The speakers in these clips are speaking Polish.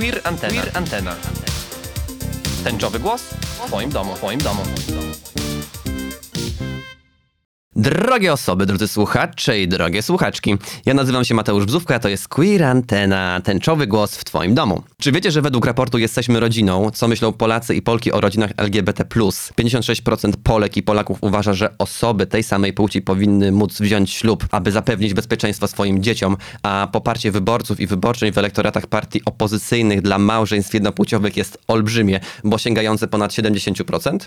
Queer Antena. Queer Antena. Tęczowy głos w Twoim domu, w Twoim domu. Drogie osoby, drodzy słuchacze i drogie słuchaczki. Ja nazywam się Mateusz Bzówka, to jest Queer Antena, tęczowy głos w Twoim domu. Czy wiecie, że według raportu Jesteśmy Rodziną, co myślą Polacy i Polki o rodzinach LGBT+, 56% Polek i Polaków uważa, że osoby tej samej płci powinny móc wziąć ślub, aby zapewnić bezpieczeństwo swoim dzieciom, a poparcie wyborców i wyborczyń w elektoratach partii opozycyjnych dla małżeństw jednopłciowych jest olbrzymie, bo sięgające ponad 70%?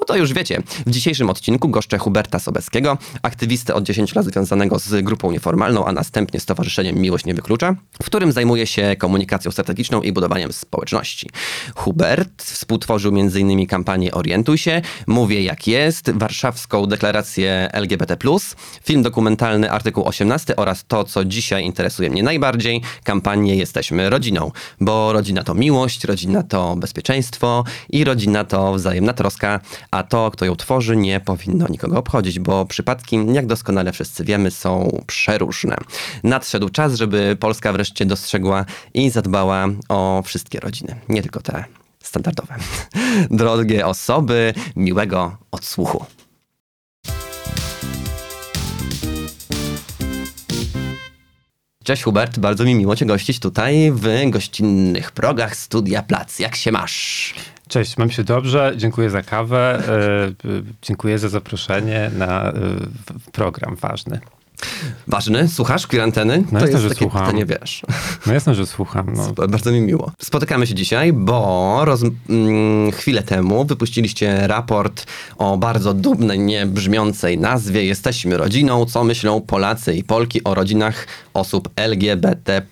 No to już wiecie. W dzisiejszym odcinku goszczę Huberta Sobeskiego, aktywistę od 10 lat związanego z grupą nieformalną, a następnie Stowarzyszeniem Miłość Nie Wyklucza, w którym zajmuje się komunikacją strategiczną i budowaniem społeczności. Hubert współtworzył m.in. kampanię Orientuj się, Mówię jak jest, warszawską deklarację LGBT+, film dokumentalny artykuł 18 oraz to, co dzisiaj interesuje mnie najbardziej, kampanię Jesteśmy Rodziną, bo rodzina to miłość, rodzina to bezpieczeństwo i rodzina to wzajemna troska, a to, kto ją tworzy, nie powinno nikogo obchodzić, bo przypadki, jak doskonale wszyscy wiemy, są przeróżne. Nadszedł czas, żeby Polska wreszcie dostrzegła i zadbała o wszystkie rodziny, nie tylko te standardowe. Drogie osoby, miłego odsłuchu. Cześć Hubert, bardzo mi miło Cię gościć tutaj w gościnnych progach Studia Plac. Jak się masz? Cześć, mam się dobrze, dziękuję za kawę, e, dziękuję za zaproszenie na e, program ważny. Ważny? Słuchasz kwaranteny? No to jasne, jest że takie słucham. pytanie, wiesz. No jasne, że słucham. No. Super, bardzo mi miło. Spotykamy się dzisiaj, bo roz, mm, chwilę temu wypuściliście raport o bardzo dumnie brzmiącej nazwie Jesteśmy rodziną, co myślą Polacy i Polki o rodzinach osób LGBT+.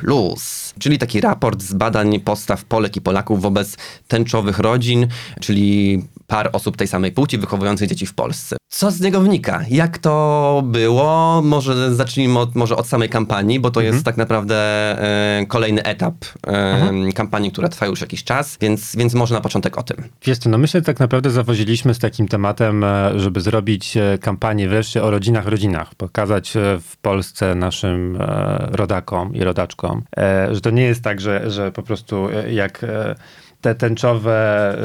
Czyli taki raport z badań postaw Polek i Polaków wobec tęczowych rodzin, czyli par osób tej samej płci wychowujących dzieci w Polsce. Co z niego wynika? Jak to było? Może zacznijmy od, może od samej kampanii, bo to jest tak naprawdę e, kolejny etap e, kampanii, która trwa już jakiś czas, więc, więc może na początek o tym. Wiesz co, no my się tak naprawdę zawoziliśmy z takim tematem, e, żeby zrobić kampanię wreszcie o rodzinach, rodzinach. Pokazać w Polsce naszym rodakom i rodaczkom, że to nie jest tak, że, że po prostu jak... te tęczowe,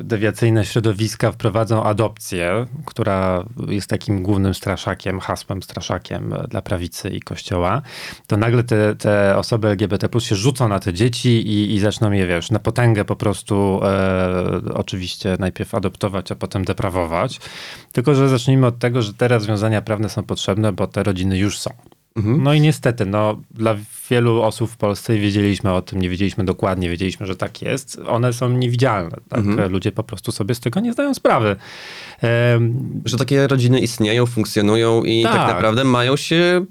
y, dewiacyjne środowiska wprowadzą adopcję, która jest takim głównym straszakiem, hasłem straszakiem dla prawicy i kościoła, to nagle te, te osoby LGBT plus się rzucą na te dzieci i, i zaczną je, wiesz, na potęgę po prostu e, oczywiście najpierw adoptować, a potem deprawować. Tylko, że zacznijmy od tego, że te rozwiązania prawne są potrzebne, bo te rodziny już są. No i niestety, no, dla wielu osób w Polsce wiedzieliśmy o tym, nie wiedzieliśmy dokładnie, wiedzieliśmy, że tak jest. One są niewidzialne. Tak? Ludzie po prostu sobie z tego nie zdają sprawy. Że takie rodziny istnieją, funkcjonują i tak, Tak. naprawdę mają się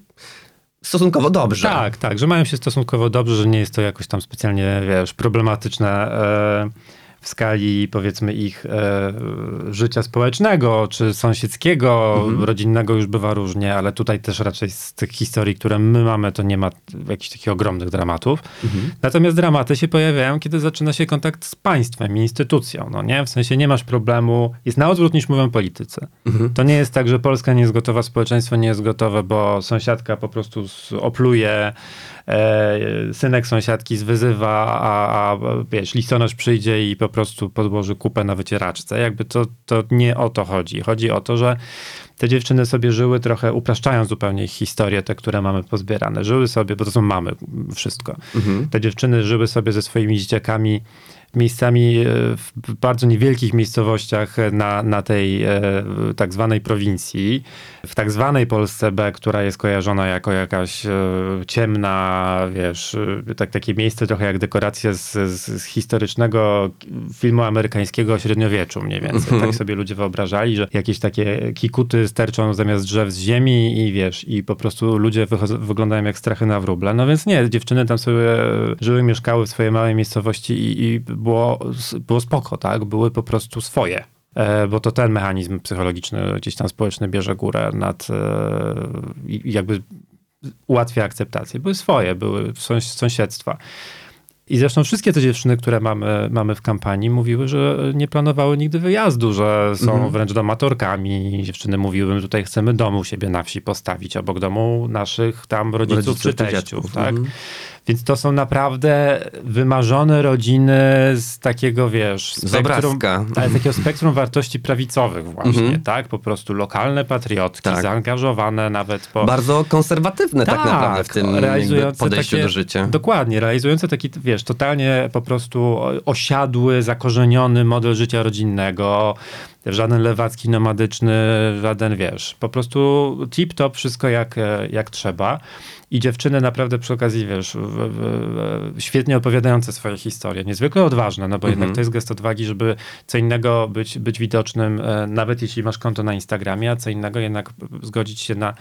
stosunkowo dobrze. Tak, tak, że mają się stosunkowo dobrze, że nie jest to jakoś tam specjalnie, wiesz, problematyczne e, w skali powiedzmy ich e, życia społecznego czy sąsiedzkiego, rodzinnego już bywa różnie, ale tutaj też raczej z tych historii, które my mamy, to nie ma jakichś takich ogromnych dramatów. Natomiast dramaty się pojawiają, kiedy zaczyna się kontakt z państwem i instytucją, no nie? W sensie nie masz problemu, jest na odwrót niż mówią politycy. To nie jest tak, że Polska nie jest gotowa, społeczeństwo nie jest gotowe, bo sąsiadka po prostu opluje, synek sąsiadki zwyzywa, a, a wiesz, listonosz przyjdzie i po prostu podłoży kupę na wycieraczce. Jakby to, to nie o to chodzi. Chodzi o to, że te dziewczyny sobie żyły trochę, upraszczając zupełnie ich historię, te, które mamy pozbierane. Żyły sobie, bo to są mamy, wszystko. Te dziewczyny żyły sobie ze swoimi dzieciakami miejscami e, w bardzo niewielkich miejscowościach na, na tej e, tak zwanej prowincji. W tak zwanej Polsce B, która jest kojarzona jako jakaś e, ciemna, wiesz, tak, takie miejsce trochę jak dekoracja z, z, z historycznego filmu amerykańskiego o średniowieczu mniej więcej. Tak sobie ludzie wyobrażali, że jakieś takie kikuty sterczą zamiast drzew z ziemi i wiesz, i po prostu ludzie wyglądają jak strachy na wróble. No więc nie, dziewczyny tam sobie żyły, mieszkały w swojej małej miejscowości i, i było, było spoko, tak? Były po prostu swoje. E, Bo to ten mechanizm psychologiczny, gdzieś tam społeczny bierze górę nad e, jakby ułatwia akceptację. Były swoje, były sąs- sąsiedztwa. I zresztą wszystkie te dziewczyny, które mamy, mamy w kampanii, mówiły, że nie planowały nigdy wyjazdu, że są Mhm. wręcz domatorkami. Dziewczyny mówiły, że tutaj chcemy dom u siebie na wsi postawić, obok domu naszych tam rodziców, Rodziców czy teściów. Tak? Mhm. Więc to są naprawdę wymarzone rodziny z takiego, wiesz, Z obrazka. ale takiego spektrum wartości prawicowych właśnie, Mhm. tak? Po prostu lokalne patriotki, Tak. zaangażowane nawet po... Bardzo konserwatywne tak, Tak, naprawdę w tym realizujące podejściu takie- do życia. Dokładnie, realizujące taki, wiesz, totalnie po prostu osiadły, zakorzeniony model życia rodzinnego, żaden lewacki nomadyczny, żaden, wiesz, po prostu tip-top, wszystko jak, e, jak trzeba. I dziewczyny naprawdę przy okazji, wiesz, w, w, świetnie opowiadające swoje historie, niezwykle odważne, no bo jednak to jest gest odwagi, żeby co innego być, być widocznym, e, nawet jeśli masz konto na Instagramie, a co innego jednak zgodzić się na,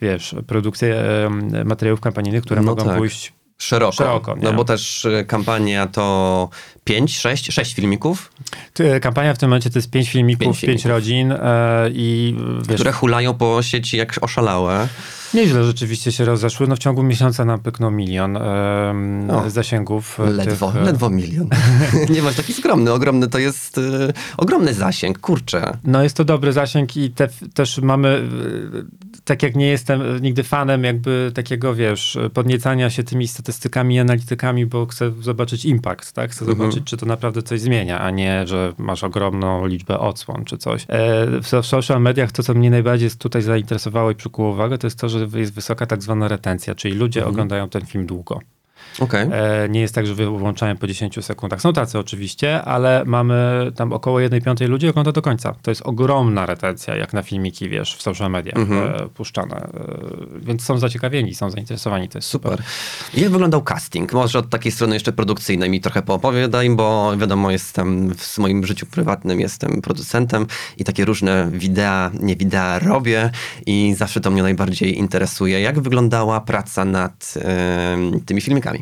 wiesz, produkcję e, materiałów kampanijnych, które No mogą tak. pójść Szeroko. Szeroko, no bo też y, kampania to 5, 6, 6 filmików, Ty, Kampania w tym momencie to jest pięć filmików, Pięć pięć, filmików. rodzin e, i wiesz, które hulają po sieci jak oszalałe. nieźle rzeczywiście się rozeszły. No w ciągu miesiąca nam pyknął milion O, zasięgów. e, Ledwo, tych, e, ledwo milion. Nie masz taki skromny, ogromny to jest y, ogromny zasięg, kurczę. No jest to dobry zasięg i te, też mamy, e, tak jak nie jestem nigdy fanem jakby takiego, wiesz, podniecania się tymi statystykami i analitykami, bo chcę zobaczyć impact, tak? Chcę Mhm. zobaczyć, czy to naprawdę coś zmienia, a nie, że masz ogromną liczbę odsłon czy coś. E, w, w social mediach to, co mnie najbardziej tutaj zainteresowało i przykuło uwagę, to jest to, że jest wysoka tak zwana retencja, czyli ludzie Mhm. oglądają ten film długo. Okej. E, nie jest tak, że wyłączają po 10 sekundach. Są tacy oczywiście, ale mamy tam około 1 piątej ludzi ogląda do końca. To jest ogromna retencja, jak na filmiki, wiesz, w social mediach Mhm. e, puszczane. E, więc są zaciekawieni, są zainteresowani, to jest super. Super. Jak wyglądał casting? Może od takiej strony jeszcze produkcyjnej mi trochę poopowiadaj, bo wiadomo, jestem w moim życiu prywatnym, jestem producentem i takie różne wideo, nie wideo robię i zawsze to mnie najbardziej interesuje. Jak wyglądała praca nad tymi filmikami?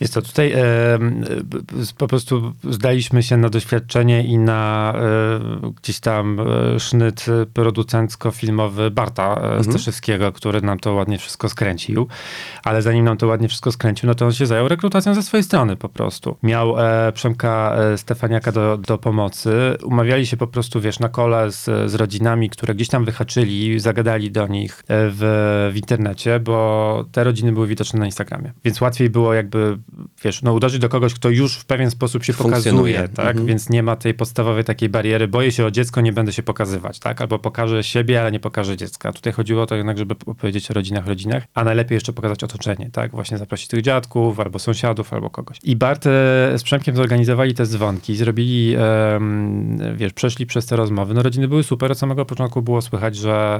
Jest to tutaj e, po prostu zdaliśmy się na doświadczenie i na e, gdzieś tam e, sznyt producencko-filmowy Barta e, Staszewskiego, który nam to ładnie wszystko skręcił. Ale zanim nam to ładnie wszystko skręcił, no to on się zajął rekrutacją ze swojej strony po prostu. Miał e, Przemka e, Stefaniaka do, do pomocy. Umawiali się po prostu, wiesz, na kole z, z rodzinami, które gdzieś tam wyhaczyli, zagadali do nich w, w internecie, bo te rodziny były widoczne na Instagramie. Więc łatwiej było jakby, wiesz, no uderzyć do kogoś, kto już w pewien sposób się pokazuje, tak? Mhm. Więc nie ma tej podstawowej takiej bariery, boję się o dziecko, nie będę się pokazywać, tak? Albo pokażę siebie, ale nie pokażę dziecka. Tutaj chodziło o to jednak, żeby opowiedzieć o rodzinach, rodzinach, a najlepiej jeszcze pokazać otoczenie, tak? Właśnie zaprosić tych dziadków, albo sąsiadów, albo kogoś. I Bart e, z Przemkiem zorganizowali te dzwonki, zrobili, em, wiesz, przeszli przez te rozmowy. No rodziny były super, od samego początku było słychać, że,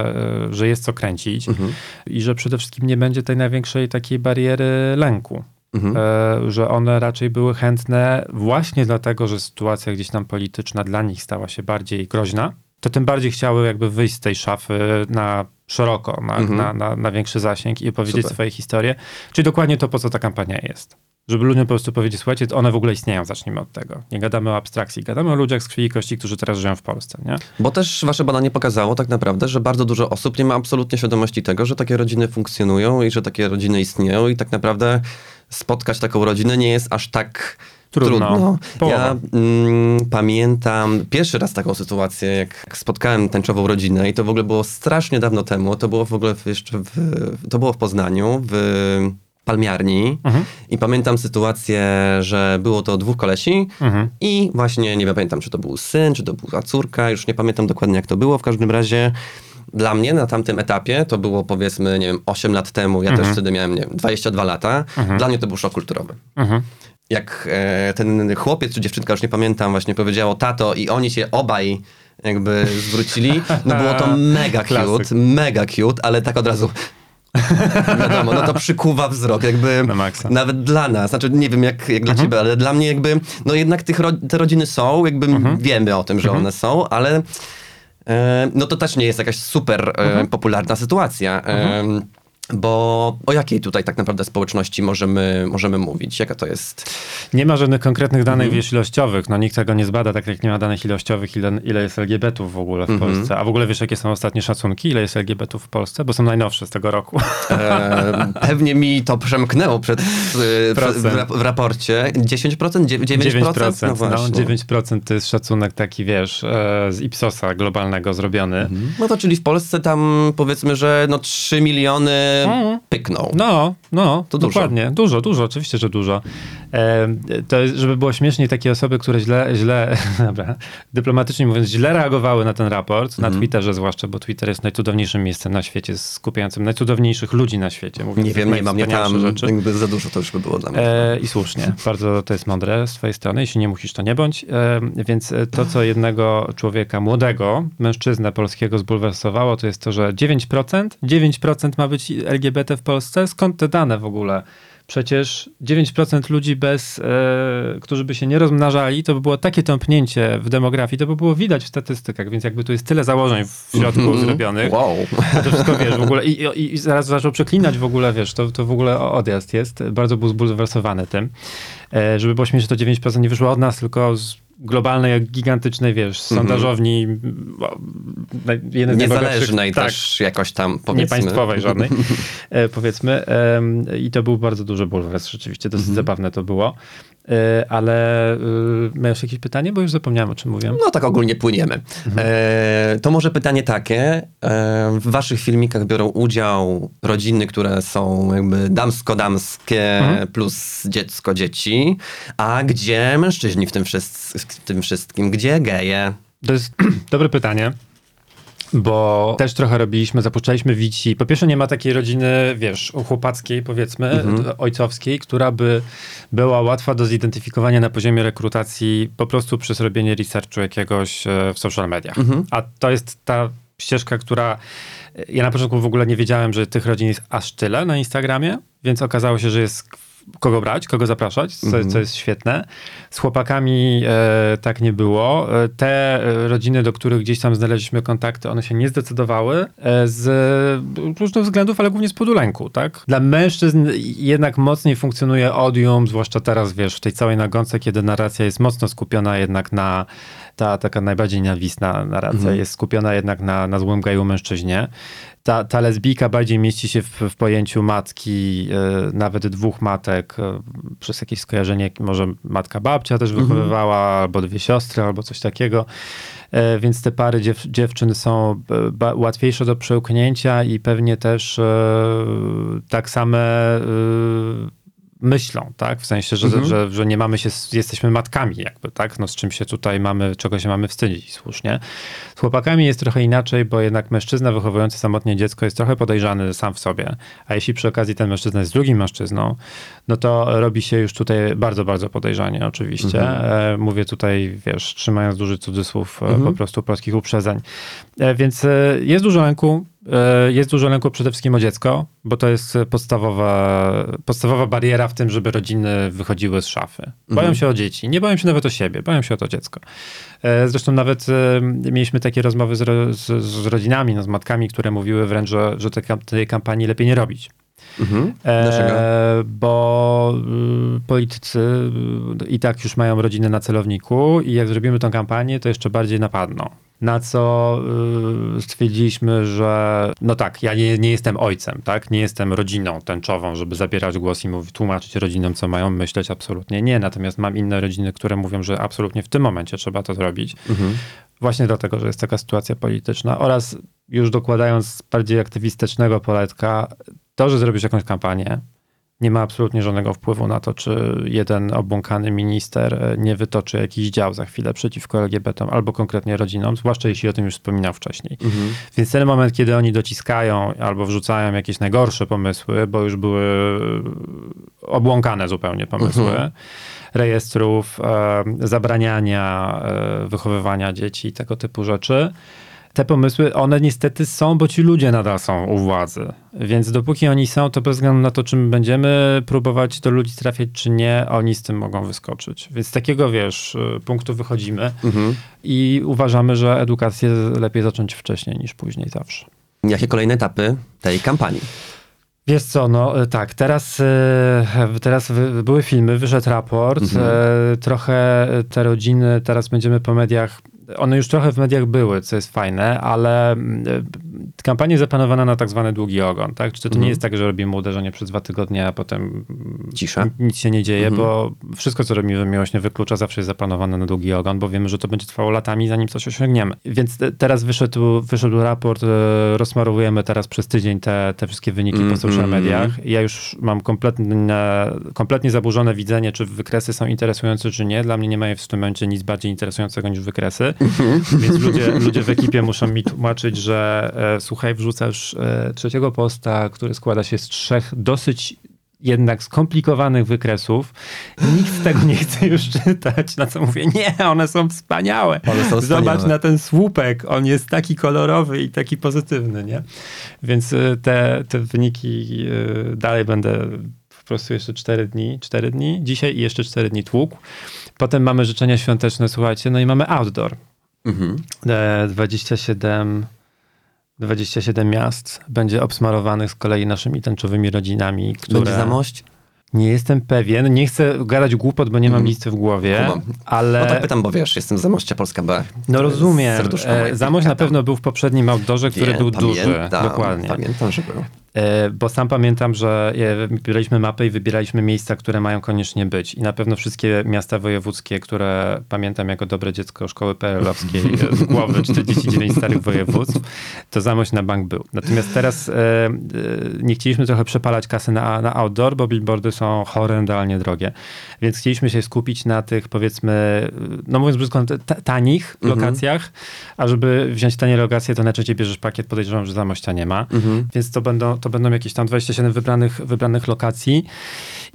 e, że jest co kręcić Mhm. i że przede wszystkim nie będzie tej największej takiej bariery lęku. Mhm. E, że one raczej były chętne właśnie dlatego, że sytuacja gdzieś tam polityczna dla nich stała się bardziej groźna, to tym bardziej chciały jakby wyjść z tej szafy na szeroko, na, Mhm. na, na, na większy zasięg i opowiedzieć Super. swoje historie. Czyli dokładnie to, po co ta kampania jest. Żeby ludziom po prostu powiedzieć, słuchajcie, one w ogóle istnieją, zacznijmy od tego. Nie gadamy o abstrakcji, gadamy o ludziach z krwi i kości, którzy teraz żyją w Polsce, nie? Bo też wasze badanie pokazało tak naprawdę, że bardzo dużo osób nie ma absolutnie świadomości tego, że takie rodziny funkcjonują i że takie rodziny istnieją i tak naprawdę spotkać taką rodzinę nie jest aż tak Trudno. trudno. Połowa. Ja mm, pamiętam pierwszy raz taką sytuację, jak spotkałem tęczową rodzinę i to w ogóle było strasznie dawno temu. To było w ogóle jeszcze w, to było w Poznaniu, w palmiarni Mhm. i pamiętam sytuację, że było to dwóch kolesi Mhm. i właśnie nie pamiętam, czy to był syn, czy to była córka, już nie pamiętam dokładnie jak to było. W każdym razie dla mnie na tamtym etapie, to było powiedzmy, nie wiem, 8 lat temu, ja też wtedy miałem, nie wiem, 22 lata, dla mnie to był szok kulturowy. Mhm. Jak e, ten chłopiec czy dziewczynka, już nie pamiętam, właśnie powiedziało tato i oni się obaj jakby zwrócili, no było to mega cute, mega cute, ale tak od razu... Wiadomo, no to przykuwa wzrok, jakby Na nawet dla nas, znaczy nie wiem jak, jak dla Mhm. ciebie, ale dla mnie jakby, no jednak tych ro te rodziny są, jakby Mhm. wiemy o tym, że one są, ale no to też nie jest jakaś super e, Mhm. popularna sytuacja. E, bo o jakiej tutaj tak naprawdę społeczności możemy, możemy mówić? Jaka to jest? Nie ma żadnych konkretnych danych Mhm. wiesz, ilościowych. No nikt tego nie zbada, tak jak nie ma danych ilościowych, ile, ile jest LGBT-ów w ogóle w Mhm. Polsce. A w ogóle wiesz, jakie są ostatnie szacunki, ile jest LGBT-ów w Polsce? Bo są najnowsze z tego roku. E, pewnie mi to przemknęło przed, w, w raporcie. 10%? Dzie- 9%? 9%. No No, właśnie. 9% to jest szacunek taki, wiesz, e, z Ipsosa globalnego zrobiony. No to czyli w Polsce tam powiedzmy, że no 3 miliony Mhm. pyknął. No, no, To dużo. dokładnie. Dużo. dużo, oczywiście, że dużo. E, to żeby było śmieszniej, takie osoby, które źle, źle dobra, dyplomatycznie mówiąc, źle reagowały na ten raport, Mhm. na Twitterze zwłaszcza, bo Twitter jest najcudowniejszym miejscem na świecie, skupiającym najcudowniejszych ludzi na świecie. Nie wiem, nie mam, nie tam rzeczy. jakby za dużo to już by było dla mnie. E, I słusznie, bardzo to jest mądre z twojej strony. Jeśli nie musisz, to nie bądź. E, więc e, to, co jednego człowieka, młodego, mężczyznę polskiego zbulwersowało, to jest to, że 9%, 9% ma być LGBT w Polsce. Skąd te dane w ogóle? Przecież 9% ludzi bez, e, którzy by się nie rozmnażali, to by było takie tąpnięcie w demografii, to by było widać w statystykach, więc jakby tu jest tyle założeń w środku Mhm. zrobionych. Wow. To wszystko wiesz w ogóle i, i, i zaraz zaczął przeklinać w ogóle, wiesz, to, to w ogóle odjazd jest. Bardzo był zbulwersowany tym. E, żeby było śmieszne, to 9% nie wyszło od nas, tylko z globalnej, gigantycznej, wiesz, sondażowni. jeden z najbogatszych- Niezależnej tak, też jakoś tam powiedzmy. nie państwowej żadnej, e, powiedzmy. I to był bardzo duży bulwers, rzeczywiście, dosyć zabawne to było. E, ale y, miałeś jakieś pytanie? Bo już zapomniałem, o czym mówiłem. No tak ogólnie płyniemy. E, to może pytanie takie. E, w waszych filmikach biorą udział rodziny, które są jakby damsko-damskie plus dziecko-dzieci. A gdzie mężczyźni w tym, w tym wszystkim? Gdzie geje? To jest dobre pytanie. Bo też trochę robiliśmy, zapuszczaliśmy wici. Po pierwsze, nie ma takiej rodziny, wiesz, chłopackiej, powiedzmy, ojcowskiej, która by była łatwa do zidentyfikowania na poziomie rekrutacji po prostu przez robienie researchu jakiegoś e, w social mediach. A to jest ta ścieżka, która. Ja na początku w ogóle nie wiedziałem, że tych rodzin jest aż tyle na Instagramie, więc okazało się, że jest kogo brać, kogo zapraszać, co, co jest świetne. Z chłopakami e, tak nie było. E, te e, rodziny, do których gdzieś tam znaleźliśmy kontakty, one się nie zdecydowały e, z różnych względów, ale głównie z podulenku, tak? Dla mężczyzn jednak mocniej funkcjonuje odium, zwłaszcza teraz, wiesz, w tej całej nagonce, kiedy narracja jest mocno skupiona jednak na ta taka najbardziej nienawistna narracja jest skupiona jednak na, na złym geju mężczyźnie. Ta, ta lesbijka bardziej mieści się w, w pojęciu matki, e, nawet dwóch matek, e, przez jakieś skojarzenie, może matka babcia też wychowywała, albo dwie siostry, albo coś takiego. E, więc te pary dziew, dziewczyn są ba, łatwiejsze do przełknięcia i pewnie też tak same myślą, tak? W sensie, że, że, że nie mamy się, jesteśmy matkami jakby, tak? No z czym się tutaj mamy, czego się mamy wstydzić słusznie. Z chłopakami jest trochę inaczej, bo jednak mężczyzna wychowujący samotnie dziecko jest trochę podejrzany sam w sobie, a jeśli przy okazji ten mężczyzna jest drugim mężczyzną, no to robi się już tutaj bardzo, bardzo podejrzanie oczywiście. E, mówię tutaj, wiesz, trzymając duży cudzysłów e, po prostu polskich uprzedzeń. E, więc jest dużo lęku, Jest dużo lęku przede wszystkim o dziecko, bo to jest podstawowa, podstawowa bariera w tym, żeby rodziny wychodziły z szafy. Boją się o dzieci, nie boją się nawet o siebie, boją się o to dziecko. E, Zresztą nawet e, mieliśmy takie rozmowy z, z, z rodzinami, no, z matkami, które mówiły wręcz, że, że tej, kam- tej kampanii lepiej nie robić. Mhm. E? Bo y, politycy y, i tak już mają rodziny na celowniku i jak zrobimy tą kampanię, to jeszcze bardziej napadną. Na co y, stwierdziliśmy, że no tak, ja nie, nie jestem ojcem, tak? Nie jestem rodziną tęczową, żeby zabierać głos i mówić, tłumaczyć rodzinom, co mają myśleć. Absolutnie nie. Natomiast mam inne rodziny, które mówią, że absolutnie w tym momencie trzeba to zrobić. Właśnie dlatego, że jest taka sytuacja polityczna oraz już dokładając bardziej aktywistycznego poletka, to, że zrobisz jakąś kampanię, nie ma absolutnie żadnego wpływu na to, czy jeden obłąkany minister e, nie wytoczy jakiś dział za chwilę przeciwko LGBT albo konkretnie rodzinom, zwłaszcza jeśli o tym już wspominał wcześniej. Więc ten moment, kiedy oni dociskają albo wrzucają jakieś najgorsze pomysły, bo już były obłąkane zupełnie pomysły, rejestrów, e, zabraniania e, wychowywania dzieci i tego typu rzeczy, te pomysły, one niestety są, bo ci ludzie nadal są u władzy. Więc dopóki oni są, to bez względu na to, czy my będziemy próbować do ludzi trafiać, czy nie, oni z tym mogą wyskoczyć. Więc z takiego, wiesz, y, punktu wychodzimy i uważamy, że edukację lepiej zacząć wcześniej niż później zawsze. Jakie kolejne etapy tej kampanii? Wiesz co, no e, tak, teraz, e, teraz były filmy, wyszedł raport, e, trochę te rodziny, teraz będziemy po mediach one już trochę w mediach były, co jest fajne, ale mm, e, kampania jest zaplanowana na tak zwany długi ogon, tak? Czy to, to nie jest tak, że robimy uderzenie przez dwa tygodnie, a potem Cisza. nic się nie dzieje, bo wszystko, co robimy miłośnie wyklucza, zawsze jest zaplanowane na długi ogon, bo wiemy, że to będzie trwało latami, zanim coś osiągniemy. Więc te- teraz wyszedł, wyszedł raport, e, rozmarowujemy teraz przez tydzień te, te wszystkie wyniki po social mediach. Ja już mam kompletne, kompletnie zaburzone widzenie, czy wykresy są interesujące, czy nie. Dla mnie nie ma w tym momencie nic bardziej interesującego niż wykresy. Więc ludzie, ludzie w ekipie muszą mi tłumaczyć, że e, słuchaj, wrzucasz e, trzeciego posta, który składa się z trzech dosyć jednak skomplikowanych wykresów. Nikt z tego nie chce już czytać, na co mówię, nie, one są wspaniałe. One są Zobacz wspaniałe. na ten słupek, on jest taki kolorowy i taki pozytywny, nie? Więc y, te, te wyniki y, dalej będę prostu jeszcze 4 dni, 4 dni, dzisiaj i jeszcze 4 dni tłukł. Potem mamy życzenia świąteczne, słuchajcie, no i mamy outdoor. Mhm. E, 27, 27 miast będzie obsmarowanych z kolei naszymi tęczowymi rodzinami, które... Będzie zamość? Nie jestem pewien, nie chcę gadać głupot, bo nie mam listy w głowie, Kumam. ale... No tak pytam, bo wiesz, jestem z Zamościa Polska B. No rozumiem. E, Zamość na pewno był w poprzednim outdoorze, który Wiem, był duży. pamiętam, Dokładnie. Pamiętam, że był. E, Bo sam pamiętam, że e, wybieraliśmy mapę i wybieraliśmy miejsca, które mają koniecznie być. I na pewno wszystkie miasta wojewódzkie, które pamiętam jako dobre dziecko szkoły PRL-owskiej e, z głowy 49 starych województw, to Zamość na bank był. Natomiast teraz e, e, nie chcieliśmy trochę przepalać kasy na, na outdoor, bo billboardy są horrendalnie drogie. Więc chcieliśmy się skupić na tych powiedzmy, no mówiąc brzydko, ta- tanich lokacjach, a żeby wziąć tanie lokacje, to najczęściej bierzesz pakiet, podejrzewam, że Zamościa nie ma. Więc to będą, to będą jakieś tam 27 wybranych, wybranych lokacji.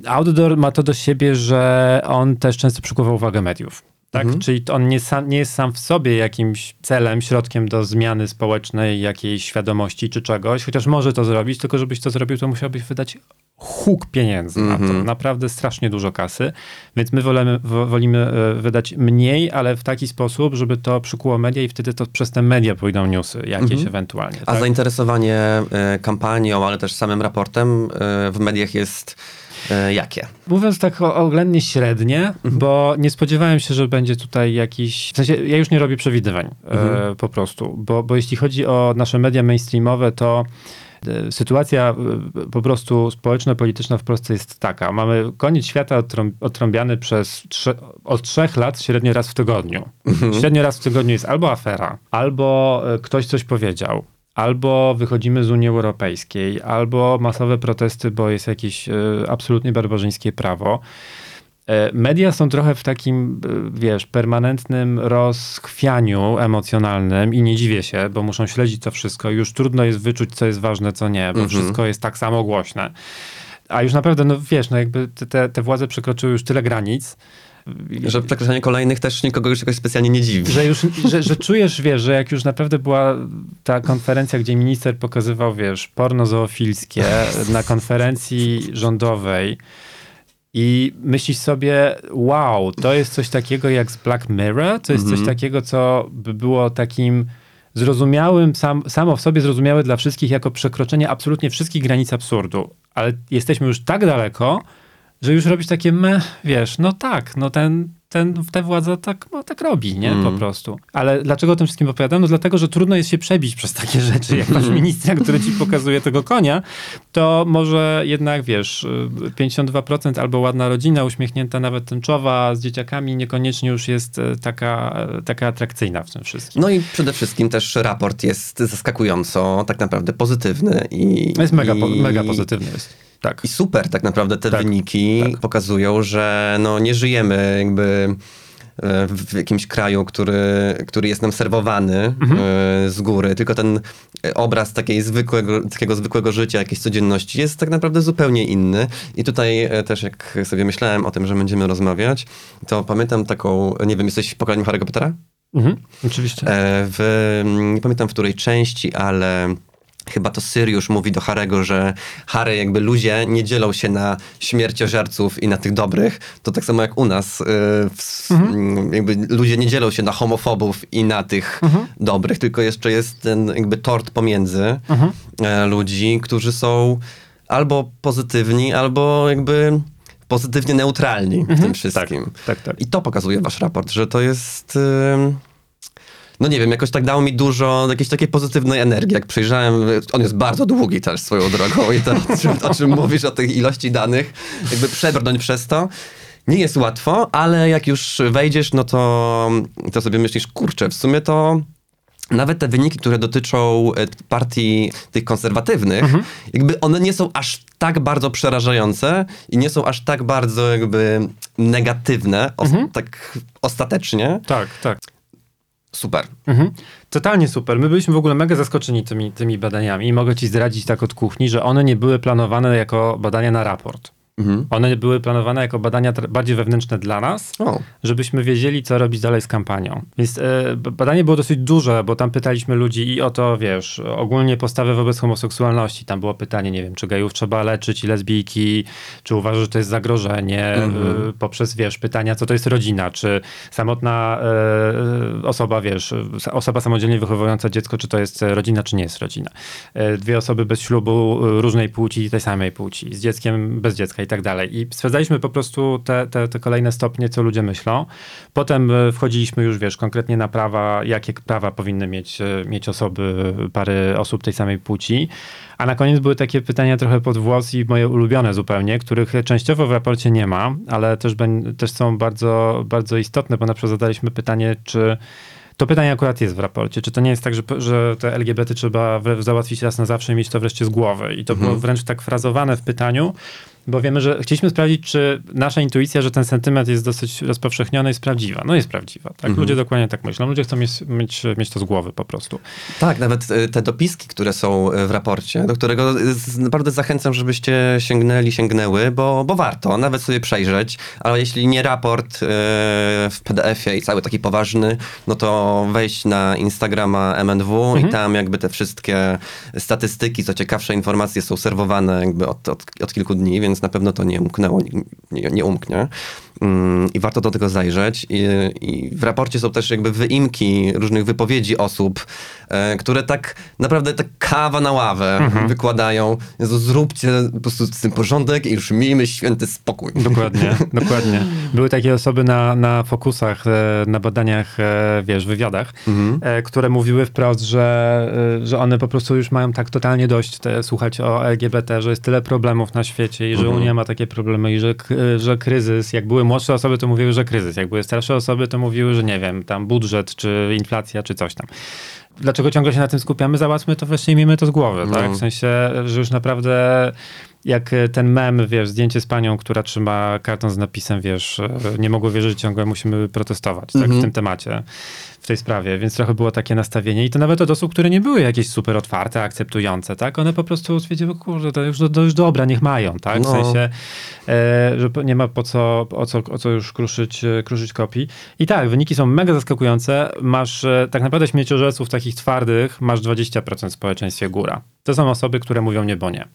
Outdoor ma to do siebie, że on też często przykuwa uwagę mediów. Tak? Czyli on nie, sam, nie jest sam w sobie jakimś celem, środkiem do zmiany społecznej, jakiejś świadomości czy czegoś, chociaż może to zrobić, tylko żebyś to zrobił, to musiałbyś wydać huk pieniędzy na to. Naprawdę strasznie dużo kasy. Więc my wolemy, wo- wolimy e, wydać mniej, ale w taki sposób, żeby to przykuło media i wtedy to przez te media pójdą newsy jakieś ewentualnie. A tak? zainteresowanie e, kampanią, ale też samym raportem e, w mediach jest jakie? Mówiąc tak oględnie średnie, bo nie spodziewałem się, że będzie tutaj jakiś. W sensie, ja już nie robię przewidywań e, po prostu, bo, bo jeśli chodzi o nasze media mainstreamowe, to sytuacja e, po prostu społeczno-polityczna w Polsce jest taka. Mamy koniec świata odtrąbiany przez trze- od trzech lat średnio raz w tygodniu. Średnio raz w tygodniu jest albo afera, albo e, ktoś coś powiedział. Albo wychodzimy z Unii Europejskiej, albo masowe protesty, bo jest jakieś e, absolutnie barbarzyńskie prawo. E, Media są trochę w takim, e, wiesz, permanentnym rozchwianiu emocjonalnym i nie dziwię się, bo muszą śledzić to wszystko. Już trudno jest wyczuć, co jest ważne, co nie, bo wszystko jest tak samo głośne. A już naprawdę, no wiesz, no jakby te- te, władze przekroczyły już tyle granic, Że przekroczenie kolejnych też nikogo już jakoś specjalnie nie dziwi. że już, że, że czujesz, wiesz, że jak już naprawdę była ta konferencja, gdzie minister pokazywał, wiesz, porno zoofilskie na konferencji rządowej i myślisz sobie, wow, to jest coś takiego jak z Black Mirror, to jest coś takiego, co by było takim zrozumiałym, sam, samo w sobie zrozumiałe dla wszystkich jako przekroczenie absolutnie wszystkich granic absurdu. Ale jesteśmy już tak daleko, że już robisz takie me, wiesz, no tak, no ten, ten, ta władza tak, no, tak robi, nie? Po prostu. Ale dlaczego o tym wszystkim opowiadam? No dlatego, że trudno jest się przebić przez takie rzeczy. Jak masz ministra, który ci pokazuje tego konia, to może jednak, wiesz, y, 52% albo ładna rodzina, uśmiechnięta, nawet tęczowa, z dzieciakami, niekoniecznie już jest y, taka, taka atrakcyjna w tym wszystkim. No i przede wszystkim też raport jest zaskakująco tak naprawdę pozytywny. I, Jest mega, i, mega pozytywny jest. Tak. I super tak naprawdę te Tak, wyniki tak. pokazują, że no nie żyjemy jakby e, w jakimś kraju, który, który jest nam serwowany Mhm. e, z góry, tylko ten obraz takiej zwykłego, takiego zwykłego życia, jakiejś codzienności jest tak naprawdę zupełnie inny. I tutaj e, też jak sobie myślałem o tym, że będziemy rozmawiać, to pamiętam taką, nie wiem, jesteś w pokoleniem Harry'ego Pottera? Mhm, oczywiście. W, nie pamiętam w której części, ale chyba to Syriusz mówi do Harego, że Harry jakby ludzie nie dzielą się na śmierciożerców i na tych dobrych. To tak samo jak u nas. e, w, m, Jakby ludzie nie dzielą się na homofobów i na tych dobrych, tylko jeszcze jest ten jakby tort pomiędzy e, ludzi, którzy są albo pozytywni, albo jakby pozytywnie neutralni w tym wszystkim. tak, tak. I to pokazuje wasz raport, że to jest... no nie wiem, jakoś tak dało mi dużo jakiejś takiej pozytywnej energii. Jak przejrzałem, on jest bardzo długi też swoją drogą i to, o czym, o czym mówisz, o tej ilości danych, jakby przebrnąć przez to. Nie jest łatwo, ale jak już wejdziesz, no to, to sobie myślisz, kurczę, w sumie to nawet te wyniki, które dotyczą e, partii tych konserwatywnych, jakby one nie są aż tak bardzo przerażające i nie są aż tak bardzo jakby negatywne, os- tak ostatecznie. Tak, tak. Super. Mhm. Totalnie super. My byliśmy w ogóle mega zaskoczeni tymi, tymi badaniami i mogę ci zdradzić tak od kuchni, że one nie były planowane jako badania na raport. Mhm. One były planowane jako badania bardziej wewnętrzne dla nas, O. żebyśmy wiedzieli, co robić dalej z kampanią. Więc e, badanie było dosyć duże, bo tam pytaliśmy ludzi i o to, wiesz, ogólnie postawę wobec homoseksualności. Tam było pytanie, nie wiem, czy gejów trzeba leczyć i lesbijki, czy uważasz, że to jest zagrożenie, Mhm. e, poprzez, wiesz, pytania, co to jest rodzina, czy samotna e, osoba, wiesz, osoba samodzielnie wychowująca dziecko, czy to jest rodzina, czy nie jest rodzina. Dwie osoby bez ślubu, różnej płci i tej samej płci, z dzieckiem, bez dziecka i tak dalej. I sprawdzaliśmy po prostu te, te, te kolejne stopnie, co ludzie myślą. Potem e, wchodziliśmy już, wiesz, konkretnie na prawa, jakie prawa powinny mieć, e, mieć osoby, pary osób tej samej płci. A na koniec były takie pytania trochę pod włos i moje ulubione zupełnie, których częściowo w raporcie nie ma, ale też, też są bardzo, bardzo istotne, bo na przykład zadaliśmy pytanie, czy to pytanie akurat jest w raporcie. Czy to nie jest tak, że, że te LGBT trzeba załatwić raz na zawsze i mieć to wreszcie z głowy? I to było wręcz tak frazowane w pytaniu, bo wiemy, że chcieliśmy sprawdzić, czy nasza intuicja, że ten sentyment jest dosyć rozpowszechniony, jest prawdziwa. No jest prawdziwa. Tak? Ludzie dokładnie tak myślą. Ludzie chcą mieć, mieć, mieć to z głowy po prostu. Tak, nawet e, te dopiski, które są e, w raporcie, do którego naprawdę zachęcam, żebyście sięgnęli, sięgnęły, bo, bo warto nawet sobie przejrzeć, ale jeśli nie raport e, w PDF-ie i cały taki poważny, no to wejść na Instagrama MNW i tam jakby te wszystkie statystyki, co ciekawsze informacje są serwowane jakby od, od, od kilku dni, więc na pewno to nie umknęło, nie, nie umknie. Mm, I warto do tego zajrzeć. I, I w raporcie są też jakby wyimki różnych wypowiedzi osób, e, które tak naprawdę tak kawa na ławę wykładają. Jezu, zróbcie po prostu z tym porządek i już miejmy święty spokój. Dokładnie, dokładnie. Były takie osoby na, na fokusach, e, na badaniach, e, wiesz, wywiadach, e, które mówiły wprost, że, że one po prostu już mają tak totalnie dość te, słuchać o LGBT, że jest tyle problemów na świecie i że Unia ma takie problemy i że, że kryzys, jak były młodsze osoby, to mówiły, że kryzys, jak były starsze osoby, to mówiły, że nie wiem, tam budżet, czy inflacja, czy coś tam. Dlaczego ciągle się na tym skupiamy? Załatwmy to wreszcie i miejmy to z głowy, tak? W sensie, że już naprawdę jak e, ten mem, wiesz, zdjęcie z panią, która trzyma karton z napisem, wiesz, e, nie mogło wierzyć, ciągle musimy protestować, tak, w tym temacie, w tej sprawie, więc trochę było takie nastawienie i to nawet od osób, które nie były jakieś super otwarte, akceptujące, tak, one po prostu stwierdziły, kurde, to już, to już dobra, niech mają, tak, w No. sensie, e, że nie ma po co, o co, o co już kruszyć, e, kruszyć kopii. I tak, wyniki są mega zaskakujące, masz tak naprawdę śmieciożerców takich twardych, masz 20% w społeczeństwie góra. To są osoby, które mówią nie, bo nie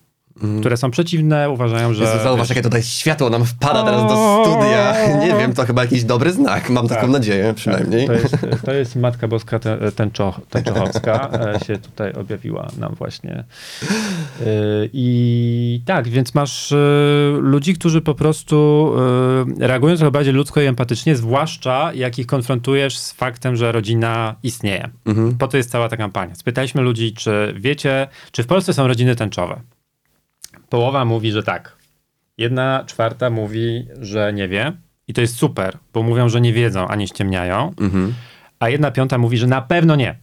które są przeciwne, uważają, że... Jezu, zauważ, jakie tutaj światło nam wpada teraz do studia. Nie wiem, to chyba jakiś dobry znak. Mam taką Tak. nadzieję przynajmniej. To jest, to jest Matka Boska Tę- Tęczo, Tęczochowska, e, się tutaj objawiła nam właśnie. E, I tak, więc masz e, ludzi, którzy po prostu reagują trochę bardziej ludzko i empatycznie, zwłaszcza jak ich konfrontujesz z faktem, że rodzina istnieje. Po to jest cała ta kampania. Spytaliśmy ludzi, czy wiecie, czy w Polsce są rodziny tęczowe. Połowa mówi, że tak. Jedna czwarta mówi, że nie wie. I to jest super, bo mówią, że nie wiedzą, a nie ściemniają. A jedna piąta mówi, że na pewno nie.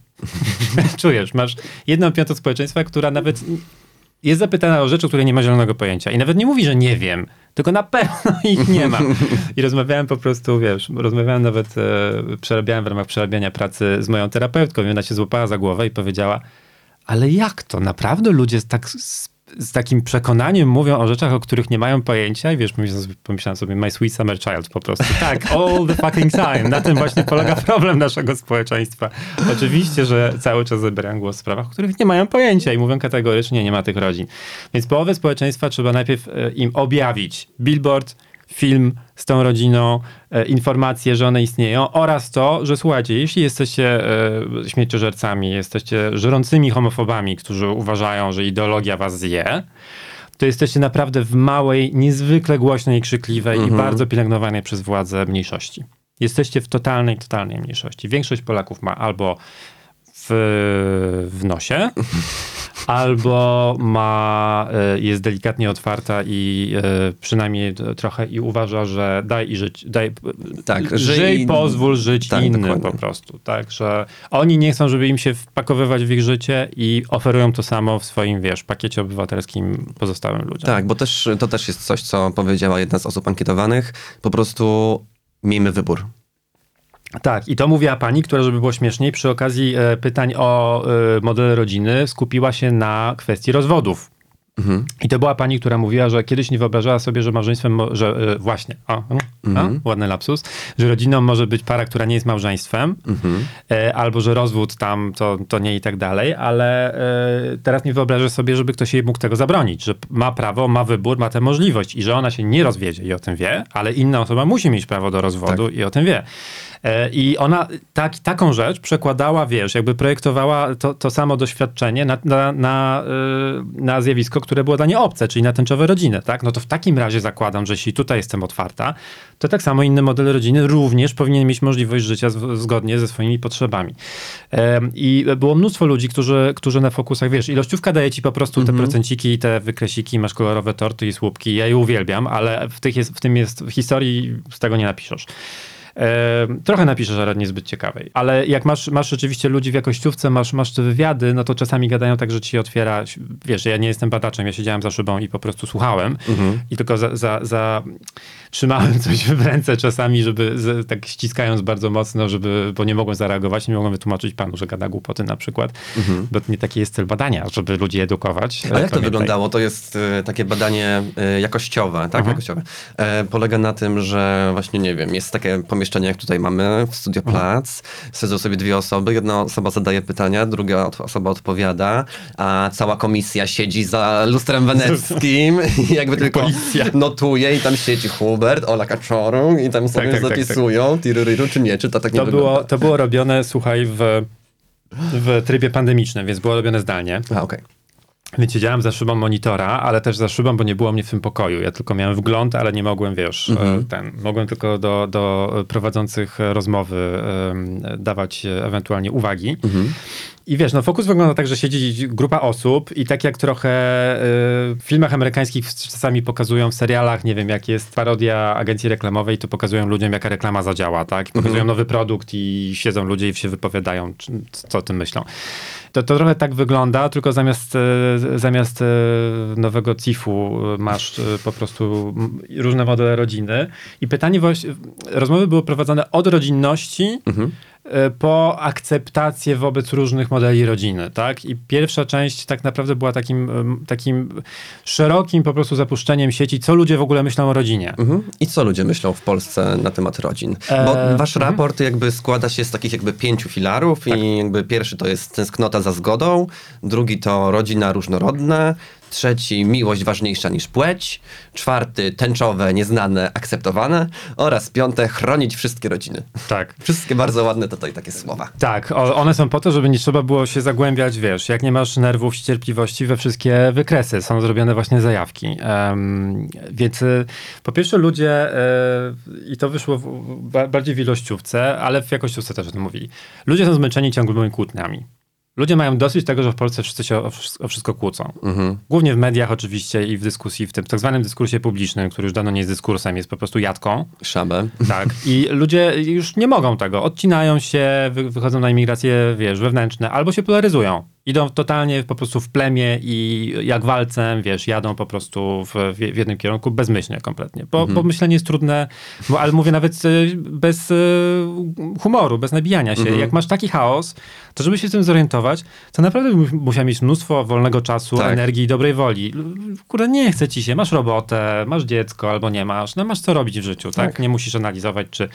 Czujesz, masz jedną piątą społeczeństwa, która nawet jest zapytana o rzeczy, o której nie ma zielonego pojęcia. I nawet nie mówi, że nie wiem, tylko na pewno ich nie ma. I rozmawiałem po prostu, wiesz, rozmawiałem nawet, e, przerabiałem w ramach przerabiania pracy z moją terapeutką i ona się złapała za głowę i powiedziała, ale jak to? Naprawdę ludzie tak z, takim przekonaniem mówią o rzeczach, o których nie mają pojęcia i wiesz, pomyślałem sobie, pomyślałem sobie my sweet summer child po prostu. Tak, all the fucking time. Na tym właśnie polega problem naszego społeczeństwa. Oczywiście, że cały czas zabierają głos w sprawach, o których nie mają pojęcia i mówią kategorycznie, nie ma tych rodzin. Więc połowę społeczeństwa trzeba najpierw e, im objawić. Billboard, film z tą rodziną, e, informacje, że one istnieją oraz to, że słuchajcie, jeśli jesteście e, śmieciożercami, jesteście żerącymi homofobami, którzy uważają, że ideologia was zje, to jesteście naprawdę w małej, niezwykle głośnej krzykliwej i bardzo pielęgnowanej przez władze mniejszości. jesteście w totalnej, totalnej mniejszości. Większość Polaków ma albo w, w nosie, albo ma, e, jest delikatnie otwarta i e, przynajmniej trochę i uważa, że daj i żyć, daj, Tak, żyj, żyj- pozwól żyć Tak, innym dokładnie. po prostu, tak, że oni nie chcą, żeby im się wpakowywać w ich życie i oferują to samo w swoim, wiesz, pakiecie obywatelskim pozostałym ludziom. Tak, bo też, to też jest coś, co powiedziała jedna z osób ankietowanych. Po prostu miejmy wybór. Tak, i to mówiła pani, która, żeby było śmieszniej, przy okazji e, pytań o e, model rodziny skupiła się na kwestii rozwodów. I to była pani, która mówiła, że kiedyś nie wyobrażała sobie, że małżeństwem, że e, właśnie, o, a, ładny lapsus, że rodziną może być para, która nie jest małżeństwem, e, albo że rozwód tam to, to nie i tak dalej, ale e, teraz nie wyobraża sobie, żeby ktoś jej mógł tego zabronić, że ma prawo, ma wybór, ma tę możliwość i że ona się nie rozwiedzie i o tym wie, ale inna osoba musi mieć prawo do rozwodu i o tym wie. E, I ona tak, taką rzecz przekładała, wiesz, jakby projektowała to, to samo doświadczenie na, na, na, y, na zjawisko, które było dla niej obce, czyli na tęczowe rodziny, tak? No to w takim razie zakładam, że jeśli tutaj jestem otwarta, to tak samo inny model rodziny również powinien mieć możliwość życia z, zgodnie ze swoimi potrzebami. Em, I było mnóstwo ludzi, którzy, którzy na fokusach, wiesz, ilościówka daje ci po prostu te procenciki, te wykresiki, masz kolorowe torty i słupki, ja je uwielbiam, ale w, tych jest, w tym jest, w historii z tego nie napiszesz. E, trochę napiszesz, ale niezbyt ciekawej. Ale jak masz, masz rzeczywiście ludzi w jakościówce, masz, masz te wywiady, no to czasami gadają tak, że ci otwiera, wiesz, ja nie jestem badaczem, ja siedziałem za szybą i po prostu słuchałem i tylko za, za, za trzymałem coś w ręce czasami, żeby z, tak ściskając bardzo mocno, żeby, bo nie mogłem zareagować, nie mogłem wytłumaczyć panu, że gada głupoty na przykład, bo nie taki jest cel badania, żeby ludzi edukować. A jak to Pamiętaj. wyglądało? To jest e, takie badanie e, jakościowe, tak? Jakościowe. E, polega na tym, że właśnie, nie wiem, jest takie pomieszczenie, jak tutaj mamy w Studio Plac. Siedzą sobie dwie osoby. Jedna osoba zadaje pytania, druga osoba odpowiada, a cała komisja siedzi za lustrem weneckim i jakby tylko Policja. notuje i tam siedzi Hubert, Ola Kaczoru i tam sobie tak, tak, tak. zapisują, tiruryru, czy nie, czy to tak nie To wygląda. było, to było robione, słuchaj, w, w trybie pandemicznym, więc było robione zdalnie. A, okej. Więc siedziałem za szybą monitora, ale też za szybą, bo nie było mnie w tym pokoju. Ja tylko miałem wgląd, ale nie mogłem, wiesz, e, ten, mogłem tylko do, do prowadzących rozmowy em, dawać ewentualnie uwagi. I wiesz, no fokus wygląda tak, że siedzi grupa osób i tak jak trochę e, w filmach amerykańskich czasami pokazują w serialach, nie wiem, jak jest parodia agencji reklamowej, to pokazują ludziom, jaka reklama zadziała, tak? I pokazują nowy produkt i siedzą ludzie i się wypowiadają, co o tym myślą. To, to trochę tak wygląda, tylko zamiast, e, zamiast e, nowego CIF-u masz po prostu różne modele rodziny. I pytanie, właśnie, rozmowy były prowadzone od rodzinności e, po akceptację wobec różnych modeli rodziny, tak? I pierwsza część tak naprawdę była takim, takim szerokim po prostu zapuszczeniem sieci, co ludzie w ogóle myślą o rodzinie. Mhm. I co ludzie myślą w Polsce na temat rodzin? Bo E, wasz mhm. raport jakby składa się z takich jakby pięciu filarów Tak. i jakby pierwszy to jest tęsknota za zgodą, drugi to rodzina różnorodna, trzeci miłość ważniejsza niż płeć, czwarty tęczowe, nieznane, akceptowane oraz piąte chronić wszystkie rodziny. Tak. Wszystkie bardzo ładne tutaj takie słowa. Tak, one są po to, żeby nie trzeba było się zagłębiać, wiesz, jak nie masz nerwów cierpliwości we wszystkie wykresy, są zrobione właśnie zajawki. Em, więc y, po pierwsze ludzie, y, i to wyszło w, ba, bardziej w ilościówce, ale w jakościówce też o tym mówili, ludzie są zmęczeni ciągłymi kłótniami. Ludzie mają dosyć tego, że w Polsce wszyscy się o, wsz- o wszystko kłócą. Głównie w mediach oczywiście i w dyskusji, w tym tak zwanym dyskursie publicznym, który już dawno nie jest dyskursem, jest po prostu jadką. Szabę. Tak. I ludzie już nie mogą tego. Odcinają się, wy, wychodzą na imigracje, wiesz, wewnętrzne, albo się polaryzują. Idą totalnie po prostu w plemię i jak walcem, wiesz, jadą po prostu w, w w jednym kierunku bezmyślnie kompletnie. Bo, bo myślenie jest trudne, bo, ale mówię nawet y, bez y, humoru, bez nabijania się. Jak masz taki chaos, to żeby się z tym zorientować, to naprawdę mu- musiał mieć mnóstwo wolnego czasu, Tak. energii i dobrej woli. Kurde, nie chce ci się, masz robotę, masz dziecko albo nie masz, no masz co robić w życiu, tak? Tak. Nie musisz analizować, czy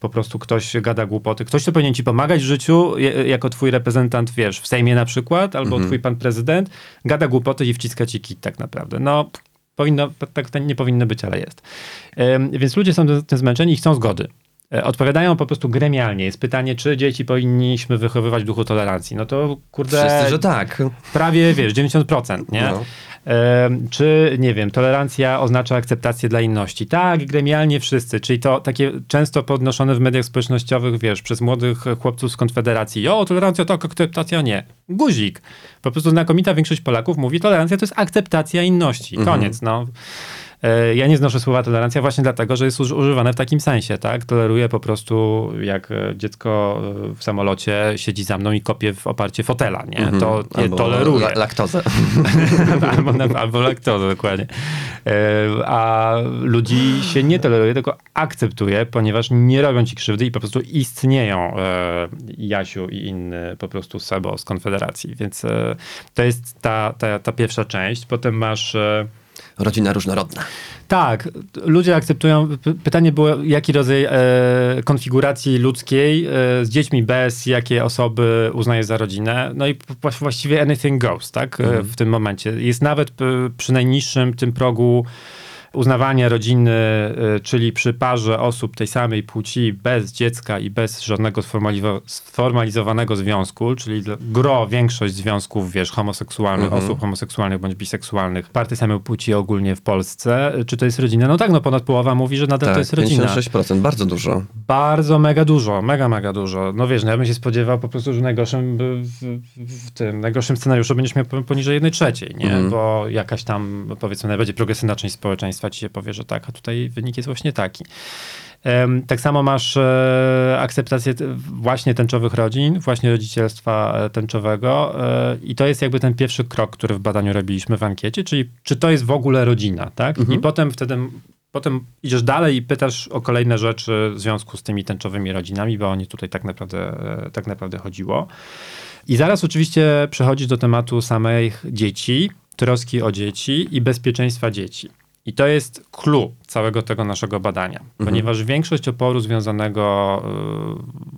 po prostu ktoś gada głupoty. Ktoś, kto powinien ci pomagać w życiu, jako twój reprezentant, wiesz, w Sejmie na przykład, albo twój pan prezydent, gada głupoty i wciska ci kit tak naprawdę. No, powinno, tak tak nie powinno być, ale jest. Więc ludzie są tym zmęczeni i chcą zgody. E, Odpowiadają po prostu gremialnie. Jest pytanie, czy dzieci powinniśmy wychowywać w duchu tolerancji. No to kurde, Wszyscy, że tak. prawie wiesz, 90%, nie? No. Czy, nie wiem, tolerancja oznacza akceptację dla inności? Tak, gremialnie wszyscy, czyli to takie często podnoszone w mediach społecznościowych, wiesz, przez młodych chłopców z Konfederacji. O, tolerancja tak, akceptacja nie. Guzik. Po prostu znakomita większość Polaków mówi, tolerancja to jest akceptacja inności. Koniec, no. E, Ja nie znoszę słowa tolerancja właśnie dlatego, że jest uż- używane w takim sensie, tak? Toleruję po prostu, jak e, dziecko e, w samolocie siedzi za mną i kopie w oparcie fotela, nie? To nie Albo toleruję. la- laktozę. albo, albo laktozę, dokładnie. A ludzi się nie toleruje, tylko akceptuje, ponieważ nie robią ci krzywdy i po prostu istnieją Jasiu i inny po prostu Sebo z Konfederacji. Więc to jest ta, ta, ta pierwsza część. Potem masz... Rodzina różnorodna. tak, ludzie akceptują. Pytanie było, jaki rodzaj e, konfiguracji ludzkiej e, z dziećmi bez, jakie osoby uznaje za rodzinę. No i właściwie anything goes, tak? E, W tym momencie. Jest nawet przy najniższym tym progu uznawania rodziny, e, czyli przy parze osób tej samej płci, bez dziecka i bez żadnego sformalizo- sformalizowanego związku, czyli gro, większość związków, wiesz, homoseksualnych, osób homoseksualnych bądź biseksualnych, par tej samej płci ogólnie w Polsce, e, czy to jest rodzina? No tak, no ponad połowa mówi, że nadal Tak, to jest rodzina. 56%, bardzo dużo. Bardzo, mega dużo, mega, mega dużo. No wiesz, no ja bym się spodziewał po prostu, że w najgorszym, w, w, tym najgorszym scenariuszu będziesz miał poniżej jednej trzeciej, nie? Bo jakaś tam, powiedzmy, najbardziej progresywna część społeczeństwa ci się powie, że tak, a tutaj wynik jest właśnie taki. Tak samo masz e, akceptację właśnie tęczowych rodzin, właśnie rodzicielstwa e, tęczowego e, i to jest jakby ten pierwszy krok, który w badaniu robiliśmy w ankiecie, czyli czy to jest w ogóle rodzina, tak? I potem wtedy potem idziesz dalej i pytasz o kolejne rzeczy w związku z tymi tęczowymi rodzinami, bo o nie tutaj tak naprawdę, tak naprawdę chodziło. I zaraz oczywiście przechodzisz do tematu samych dzieci, troski o dzieci i bezpieczeństwa dzieci. I to jest clue całego tego naszego badania, ponieważ większość oporu związanego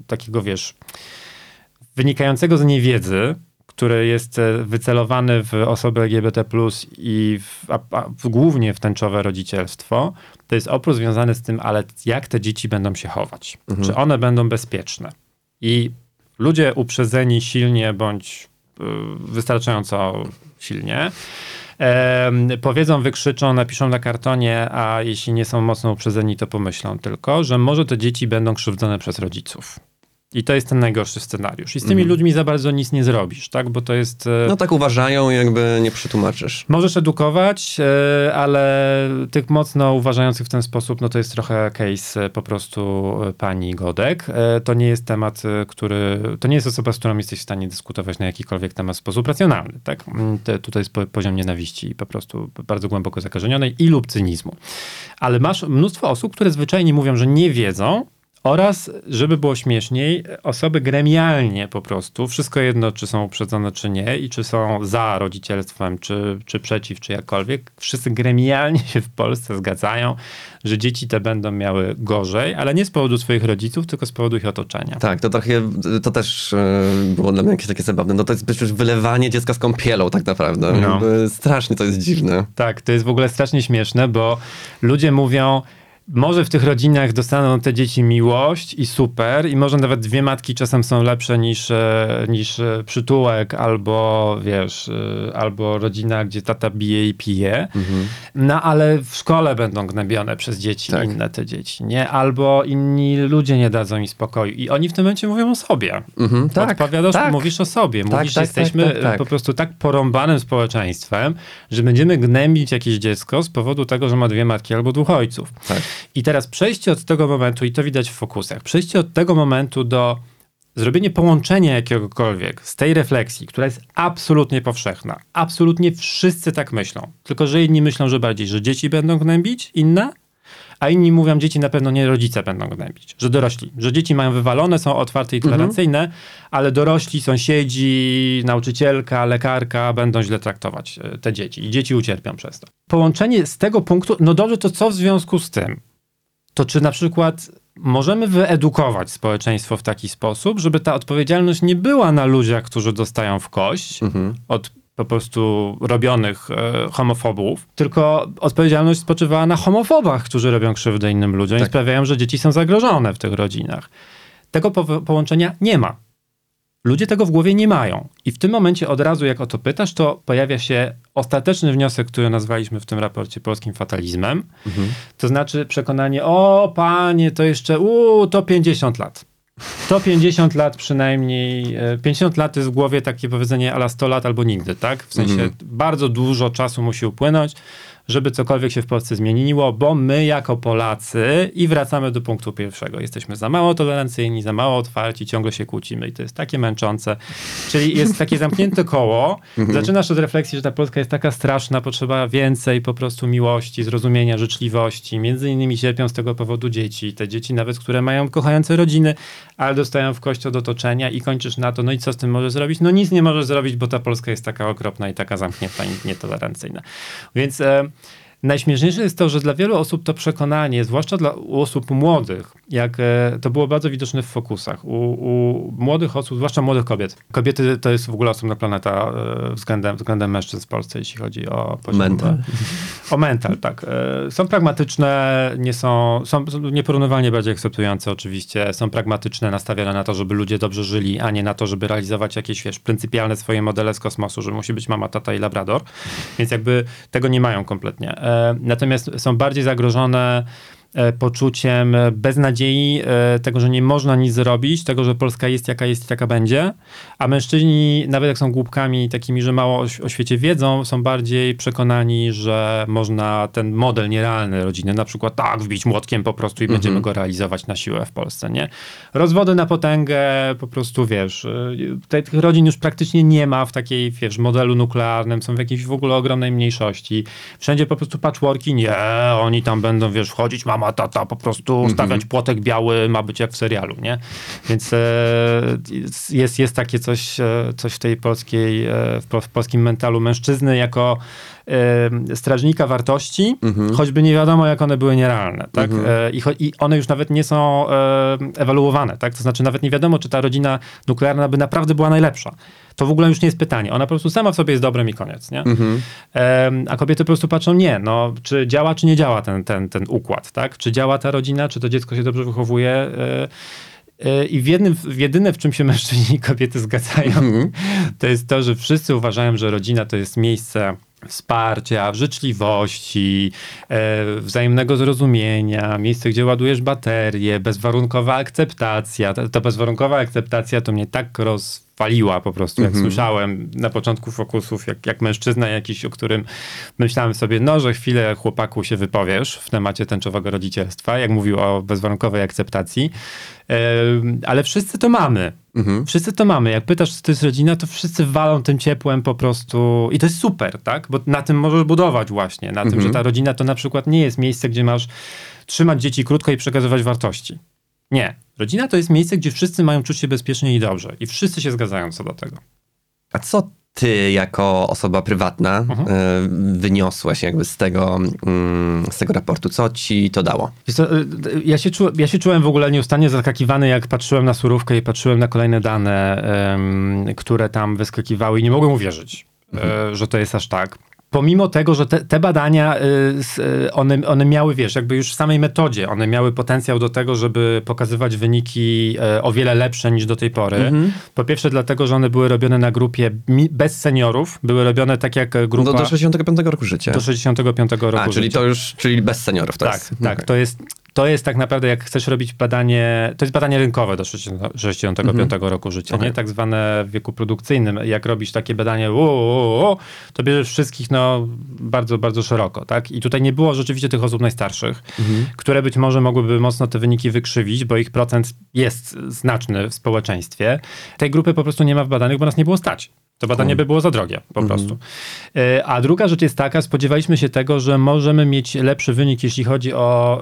y, takiego, wiesz, wynikającego z niewiedzy, który jest e, wycelowany w osoby LGBT i w, a, a, głównie w tęczowe rodzicielstwo, to jest opór związany z tym, ale jak te dzieci będą się chować? Czy one będą bezpieczne? I ludzie uprzedzeni silnie bądź y, wystarczająco silnie powiedzą, wykrzyczą, napiszą na kartonie, a jeśli nie są mocno uprzedzeni, to pomyślą tylko, że może te dzieci będą krzywdzone przez rodziców. I to jest ten najgorszy scenariusz. I z tymi ludźmi za bardzo nic nie zrobisz, tak? Bo to jest. e, No tak uważają, jakby nie przetłumaczysz. Możesz edukować, e, ale tych mocno uważających w ten sposób, no to jest trochę case e, po prostu pani Godek. To nie jest temat, który, to nie jest osoba, z którą jesteś w stanie dyskutować na jakikolwiek temat w sposób racjonalny, tak? Mm, Te, tutaj jest po- poziom nienawiści i po prostu bardzo głęboko zakażenionej i lub cynizmu. Ale masz mnóstwo osób, które zwyczajnie mówią, że nie wiedzą, oraz, żeby było śmieszniej, osoby gremialnie po prostu, wszystko jedno, czy są uprzedzone, czy nie, i czy są za rodzicielstwem, czy, czy przeciw, czy jakkolwiek, wszyscy gremialnie się w Polsce zgadzają, że dzieci te będą miały gorzej, ale nie z powodu swoich rodziców, tylko z powodu ich otoczenia. Tak, to trochę, to też e, było dla mnie jakieś takie zabawne. No to jest przecież wylewanie dziecka z kąpielą tak naprawdę. No. Strasznie to jest dziwne. Tak, to jest w ogóle strasznie śmieszne, bo ludzie mówią, może w tych rodzinach dostaną te dzieci miłość i super, i może nawet dwie matki czasem są lepsze niż, e, niż e, przytułek, albo wiesz, e, albo rodzina, gdzie tata bije i pije. No ale w szkole będą gnębione przez dzieci, Tak. inne te dzieci, nie? Albo inni ludzie nie dadzą mi spokoju. I oni w tym momencie mówią o sobie. Mhm, tak, Odpowiadasz, tak. mówisz o sobie. Tak, Mówisz, że tak, jesteśmy tak, tak. po prostu tak porąbanym społeczeństwem, że będziemy gnębić jakieś dziecko z powodu tego, że ma dwie matki albo dwóch ojców. Tak. I teraz przejście od tego momentu, i to widać w fokusach, przejście od tego momentu do zrobienie połączenia jakiegokolwiek z tej refleksji, która jest absolutnie powszechna. Absolutnie wszyscy tak myślą. Tylko, że inni myślą, że bardziej, że dzieci będą gnębić, inne, a inni mówią, dzieci na pewno nie rodzice będą gnębić, że dorośli, że dzieci mają wywalone, są otwarte i tolerancyjne, ale dorośli, sąsiedzi, nauczycielka, lekarka będą źle traktować e, te dzieci i dzieci ucierpią przez to. Połączenie z tego punktu, no dobrze, to co w związku z tym? To czy na przykład możemy wyedukować społeczeństwo w taki sposób, żeby ta odpowiedzialność nie była na ludziach, którzy dostają w kość od po prostu robionych e, homofobów, tylko odpowiedzialność spoczywała na homofobach, którzy robią krzywdę innym ludziom Tak. i sprawiają, że dzieci są zagrożone w tych rodzinach. Tego po- połączenia nie ma. Ludzie tego w głowie nie mają. I w tym momencie od razu, jak o to pytasz, to pojawia się ostateczny wniosek, który nazwaliśmy w tym raporcie polskim fatalizmem. To znaczy przekonanie, o panie, to jeszcze, u, to 50 lat. To 50 lat przynajmniej, e, 50 lat jest w głowie takie powiedzenie ala 100 lat albo nigdy, tak? W sensie Mhm. bardzo dużo czasu musi upłynąć, żeby cokolwiek się w Polsce zmieniło, bo my jako Polacy i wracamy do punktu pierwszego. Jesteśmy za mało tolerancyjni, za mało otwarci, ciągle się kłócimy i to jest takie męczące. Czyli jest takie zamknięte koło. Zaczynasz od refleksji, że ta Polska jest taka straszna, potrzeba więcej po prostu miłości, zrozumienia, życzliwości. Między innymi cierpią z tego powodu dzieci. Te dzieci nawet, które mają kochające rodziny, ale dostają w kość od otoczenia i kończysz na to, no i co z tym możesz zrobić? No nic nie możesz zrobić, bo ta Polska jest taka okropna i taka zamknięta i nietolerancyjna. Więc e, najśmieszniejsze jest to, że dla wielu osób to przekonanie, zwłaszcza dla osób młodych, jak e, to było bardzo widoczne w fokusach, u, u młodych osób, zwłaszcza młodych kobiet. Kobiety to jest w ogóle osobna planeta e, względem, względem mężczyzn w Polsce, jeśli chodzi o poziom... Mental. O mental, tak. E, Są pragmatyczne, nie są, są nieporównywalnie bardziej akceptujące oczywiście, są pragmatyczne, nastawione na to, żeby ludzie dobrze żyli, a nie na to, żeby realizować jakieś, wiesz, pryncypialne swoje modele z kosmosu, że musi być mama, tata i labrador, więc jakby tego nie mają kompletnie. Natomiast są bardziej zagrożone poczuciem e, beznadziei, e, tego, że nie można nic zrobić, tego, że Polska jest jaka jest i taka będzie, a mężczyźni, nawet jak są głupkami takimi, że mało o, o świecie wiedzą, są bardziej przekonani, że można ten model nierealny rodziny, na przykład tak, wbić młotkiem po prostu i będziemy go realizować na siłę w Polsce, nie? Rozwody na potęgę, po prostu, wiesz, tych rodzin już praktycznie nie ma w takiej, wiesz, modelu nuklearnym, są w jakiejś w ogóle ogromnej mniejszości. Wszędzie po prostu patchworki, nie, oni tam będą, wiesz, wchodzić, mama, tata, po prostu stawiać płotek biały, ma być jak w serialu, nie? Więc e, jest, jest takie coś, e, coś w tej polskiej, e, w, po, w polskim mentalu mężczyzny jako strażnika wartości, choćby nie wiadomo, jak one były nierealne, tak? E, i, I one już nawet nie są ewaluowane, tak? To znaczy nawet nie wiadomo, czy ta rodzina nuklearna by naprawdę była najlepsza. To w ogóle już nie jest pytanie. Ona po prostu sama w sobie jest dobrem i koniec, nie? Em, a kobiety po prostu patrzą, nie, no, czy działa, czy nie działa ten, ten, ten układ, tak? Czy działa ta rodzina, czy to dziecko się dobrze wychowuje? E, e, I w jednym, w jedyne, w czym się mężczyźni i kobiety zgadzają, to jest to, że wszyscy uważają, że rodzina to jest miejsce wsparcia, życzliwości, e, wzajemnego zrozumienia, miejsce, gdzie ładujesz baterię, bezwarunkowa akceptacja. Ta, ta bezwarunkowa akceptacja to mnie tak rozwaliła po prostu, jak słyszałem na początku fokusów, jak, jak mężczyzna jakiś, o którym myślałem sobie, no, że chwilę chłopaku się wypowiesz w temacie tęczowego rodzicielstwa, jak mówił o bezwarunkowej akceptacji, e, ale wszyscy to mamy. Wszyscy to mamy. Jak pytasz, co to jest rodzina, to wszyscy walą tym ciepłem po prostu. I to jest super, tak? Bo na tym możesz budować właśnie. Na tym, że ta rodzina to na przykład nie jest miejsce, gdzie masz trzymać dzieci krótko i przekazywać wartości. Nie. Rodzina to jest miejsce, gdzie wszyscy mają czuć się bezpiecznie i dobrze. I wszyscy się zgadzają co do tego. A co ty jako osoba prywatna Mhm. y, wyniosłeś jakby z tego, mm, z tego raportu? Co ci to dało? Co, y, ja, się czu, ja się czułem w ogóle nieustannie zaskakiwany, jak patrzyłem na surówkę i patrzyłem na kolejne dane, które tam wyskakiwały i nie mogłem uwierzyć, e, że to jest aż tak. Pomimo tego, że te, te badania, y, y, one, one miały, wiesz, jakby już w samej metodzie, one miały potencjał do tego, żeby pokazywać wyniki e, o wiele lepsze niż do tej pory. Po pierwsze dlatego, że one były robione na grupie bez seniorów, były robione tak jak grupa Do, do 65 roku życia. do 65 roku A, czyli życia. to już, czyli bez seniorów to Tak, jest. tak. Okej. To, jest, to jest tak naprawdę, jak chcesz robić badanie, to jest badanie rynkowe do 60 65 roku życia, Okej. nie tak zwane w wieku produkcyjnym. Jak robisz takie badanie, u, u, u, to bierzesz wszystkich no, bardzo, bardzo szeroko. Tak? I tutaj nie było rzeczywiście tych osób najstarszych, które być może mogłyby mocno te wyniki wykrzywić, bo ich procent jest znaczny w społeczeństwie. Tej grupy po prostu nie ma w badanych, bo nas nie było stać. To badanie by było za drogie, po prostu. E, A druga rzecz jest taka, spodziewaliśmy się tego, że możemy mieć lepszy wynik, jeśli chodzi o,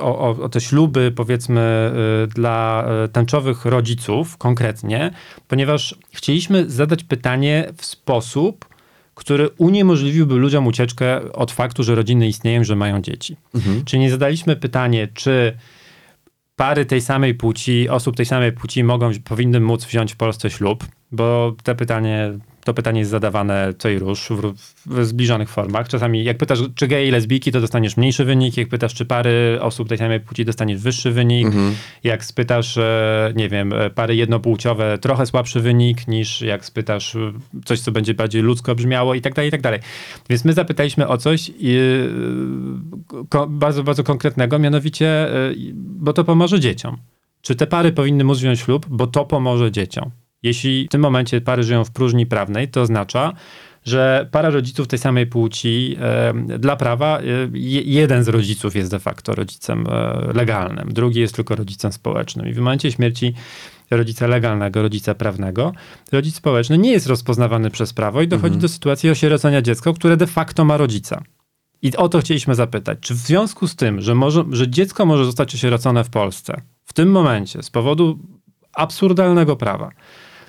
o, o, te śluby, powiedzmy, e, dla e, tęczowych rodziców konkretnie, ponieważ chcieliśmy zadać pytanie w sposób, który uniemożliwiłby ludziom ucieczkę od faktu, że rodziny istnieją, że mają dzieci. Czyli nie zadaliśmy pytanie, czy pary tej samej płci, osób tej samej płci mogą, powinny móc wziąć w Polsce ślub, bo te pytanie To pytanie jest zadawane co i róż w, w zbliżonych formach. Czasami jak pytasz, czy geje i lesbijki, to dostaniesz mniejszy wynik. Jak pytasz, czy pary osób tej samej płci, dostaniesz wyższy wynik. Jak spytasz, e, nie wiem, pary jednopłciowe, trochę słabszy wynik niż jak spytasz e, coś, co będzie bardziej ludzko brzmiało i tak dalej, i tak dalej. Więc my zapytaliśmy o coś i, e, ko- bardzo, bardzo konkretnego, mianowicie, bo to pomoże dzieciom. Czy te pary powinny móc wziąć ślub, bo to pomoże dzieciom? Jeśli w tym momencie pary żyją w próżni prawnej, to oznacza, że para rodziców tej samej płci e, dla prawa, e, je- jeden z rodziców jest de facto rodzicem e, legalnym, drugi jest tylko rodzicem społecznym. I w momencie śmierci rodzica legalnego, rodzica prawnego, rodzic społeczny nie jest rozpoznawany przez prawo i dochodzi do sytuacji osierocenia dziecka, które de facto ma rodzica. I o to chcieliśmy zapytać. Czy w związku z tym, że, może, że dziecko może zostać osierocone w Polsce, w tym momencie, z powodu absurdalnego prawa,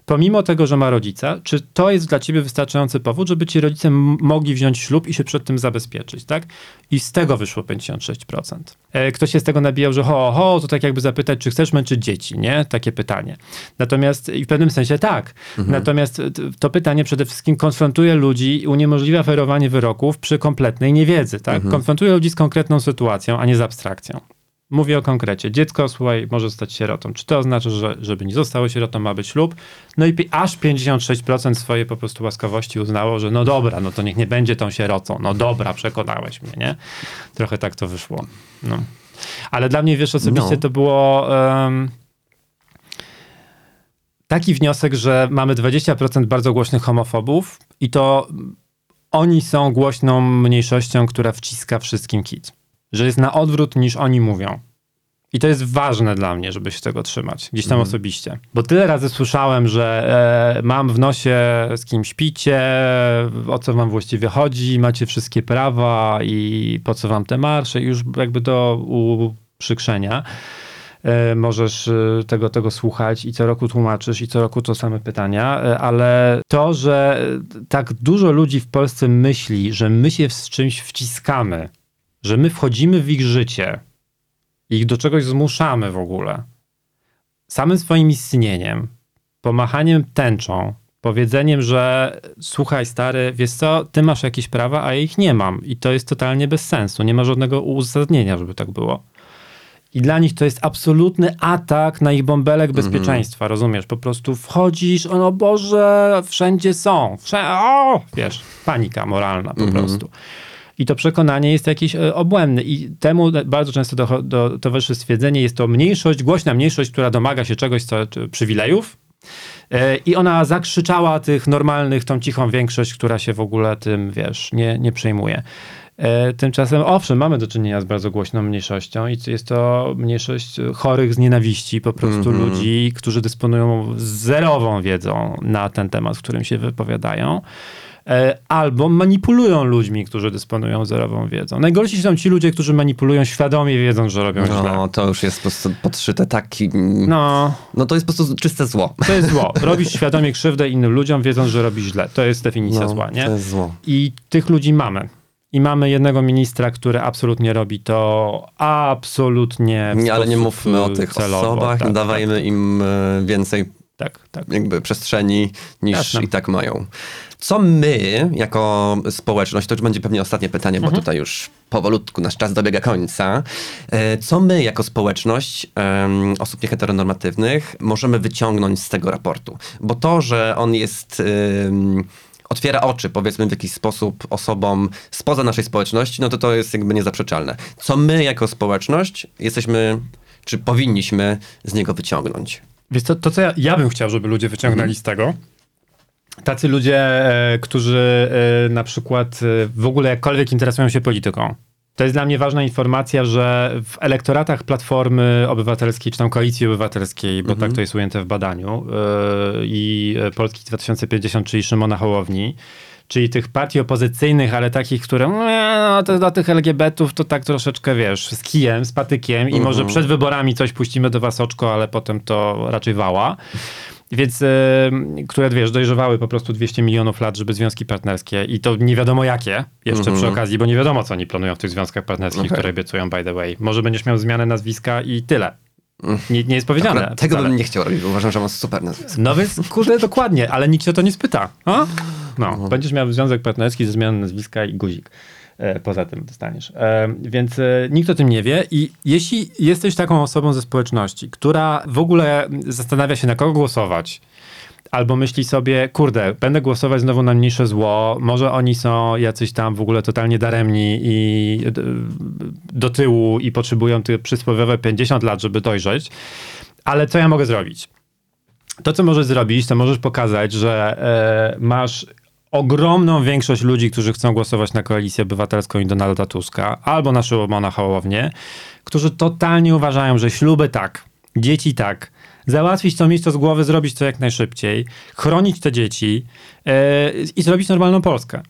pomimo tego, że ma rodzica, czy to jest dla ciebie wystarczający powód, żeby ci rodzice mogli wziąć ślub i się przed tym zabezpieczyć, tak? I z tego wyszło 56%. E, Ktoś się z tego nabijał, że ho, ho, to tak jakby zapytać, czy chcesz męczyć dzieci, nie? Takie pytanie. Natomiast, i w pewnym sensie tak. Natomiast t- to pytanie przede wszystkim konfrontuje ludzi i uniemożliwia ferowanie wyroków przy kompletnej niewiedzy, tak? Konfrontuje ludzi z konkretną sytuacją, a nie z abstrakcją. Mówię o konkrecie. Dziecko, słuchaj, może zostać sierotą. Czy to oznacza, że żeby nie zostało sierotą, ma być ślub? No i pi- aż 56% swojej po prostu łaskawości uznało, że no dobra, no to niech nie będzie tą sierocą. No dobra, przekonałeś mnie, nie? Trochę tak to wyszło. No. Ale dla mnie, wiesz, osobiście No. to było em, taki wniosek, że mamy 20% bardzo głośnych homofobów i to oni są głośną mniejszością, która wciska wszystkim kit. Że jest na odwrót niż oni mówią. I to jest ważne dla mnie, żeby się tego trzymać, gdzieś tam osobiście. Bo tyle razy słyszałem, że e, mam w nosie, z kim śpicie, o co wam właściwie chodzi, macie wszystkie prawa i po co wam te marsze, już jakby do uprzykrzenia. E, możesz e, tego, tego słuchać i co roku tłumaczysz i co roku to same pytania, e, ale to, że tak dużo ludzi w Polsce myśli, że my się z czymś wciskamy, że my wchodzimy w ich życie, ich do czegoś zmuszamy w ogóle, samym swoim istnieniem, pomachaniem tęczą, powiedzeniem, że słuchaj stary, wiesz co, ty masz jakieś prawa, a ja ich nie mam. I to jest totalnie bez sensu, nie ma żadnego uzasadnienia, żeby tak było. I dla nich to jest absolutny atak na ich bąbelek bezpieczeństwa, rozumiesz? Po prostu wchodzisz, o no Boże, wszędzie są, wszędzie, o, wiesz, panika moralna po prostu. I to przekonanie jest jakieś e, obłędne. I temu bardzo często do, do, towarzyszy stwierdzenie, jest to mniejszość, głośna mniejszość, która domaga się czegoś, co przywilejów. E, I ona zakrzyczała tych normalnych, tą cichą większość, która się w ogóle tym, wiesz, nie, nie przejmuje. E, Tymczasem, owszem, mamy do czynienia z bardzo głośną mniejszością i jest to mniejszość chorych z nienawiści, po prostu ludzi, którzy dysponują zerową wiedzą na ten temat, w którym się wypowiadają. E, Albo manipulują ludźmi, którzy dysponują zerową wiedzą. Najgorsi są ci ludzie, którzy manipulują świadomie, wiedząc, że robią źle. No, to już jest po prostu podszyte taki... No. No, to jest po prostu czyste zło. to jest zło. Robisz świadomie krzywdę innym ludziom, wiedząc, że robisz źle. To jest definicja No, zła, nie? to jest zło. I tych ludzi mamy. I mamy jednego ministra, który absolutnie robi to absolutnie Nie, ale nie mówmy o y, tych celowo. osobach, Tak, dawajmy im e, więcej Tak, tak. jakby przestrzeni niż Jasne. i tak mają. Co my, jako społeczność, to już będzie pewnie ostatnie pytanie, Mhm. bo tutaj już powolutku nasz czas dobiega końca. E, Co my, jako społeczność em, osób nieheteronormatywnych, możemy wyciągnąć z tego raportu? Bo to, że on jest... em, Otwiera oczy, powiedzmy, w jakiś sposób osobom spoza naszej społeczności, no to to jest jakby niezaprzeczalne. Co my, jako społeczność, jesteśmy, czy powinniśmy z niego wyciągnąć? To, to co ja, ja bym chciał, żeby ludzie wyciągnęli Mhm. z tego, tacy ludzie, e, którzy e, na przykład e, w ogóle jakkolwiek interesują się polityką. To jest dla mnie ważna informacja, że w elektoratach Platformy Obywatelskiej, czy tam Koalicji Obywatelskiej, bo tak to jest ujęte w badaniu, e, i e, Polski 2050, czyli Szymona Hołowni, czyli tych partii opozycyjnych, ale takich, które "Nie, no, to dla tych LGBT-ów to tak troszeczkę, wiesz, z kijem, z patykiem i może przed wyborami coś puścimy do was oczko, ale potem to raczej wała. Więc, e, które, wiesz, dojrzewały po prostu 200 milionów lat, żeby związki partnerskie i to nie wiadomo jakie, jeszcze przy okazji, bo nie wiadomo, co oni planują w tych związkach partnerskich, Okej. które obiecują, by the way. Może będziesz miał zmianę nazwiska i tyle. Nie, nie jest powiedziane. Akurat tego wcale. bym nie chciał robić, bo uważam, że mam super nazwisko. No więc, kurde, dokładnie, ale nikt się o to nie spyta. A? No, będziesz miał związek partnerski ze zmianą nazwiska i guzik. E, Poza tym dostaniesz. E, Więc e, nikt o tym nie wie i jeśli jesteś taką osobą ze społeczności, która w ogóle zastanawia się na kogo głosować, albo myśli sobie, kurde, będę głosować znowu na mniejsze zło, może oni są jacyś tam w ogóle totalnie daremni i d- do tyłu i potrzebują te przysłowiowe 50 lat, żeby dojrzeć, ale co ja mogę zrobić? To, co możesz zrobić, to możesz pokazać, że e, masz ogromną większość ludzi, którzy chcą głosować na koalicję obywatelską i Donalda Tuska, albo na Szymona Hołownię, którzy totalnie uważają, że śluby tak, dzieci tak, załatwić to, mieć to z głowy, zrobić to jak najszybciej, chronić te dzieci e, i zrobić normalną Polskę.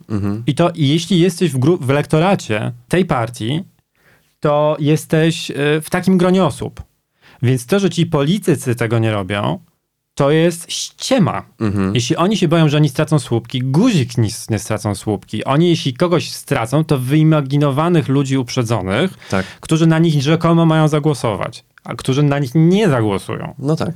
I to jeśli jesteś w, gru- w elektoracie tej partii, to jesteś e, w takim gronie osób. Więc to, że ci politycy tego nie robią, to jest ściema. Jeśli oni się boją, że oni stracą słupki, guzik nie, nie stracą słupki. Oni, jeśli kogoś stracą, to wyimaginowanych ludzi uprzedzonych, Tak. którzy na nich rzekomo mają zagłosować, a którzy na nich nie zagłosują. No tak.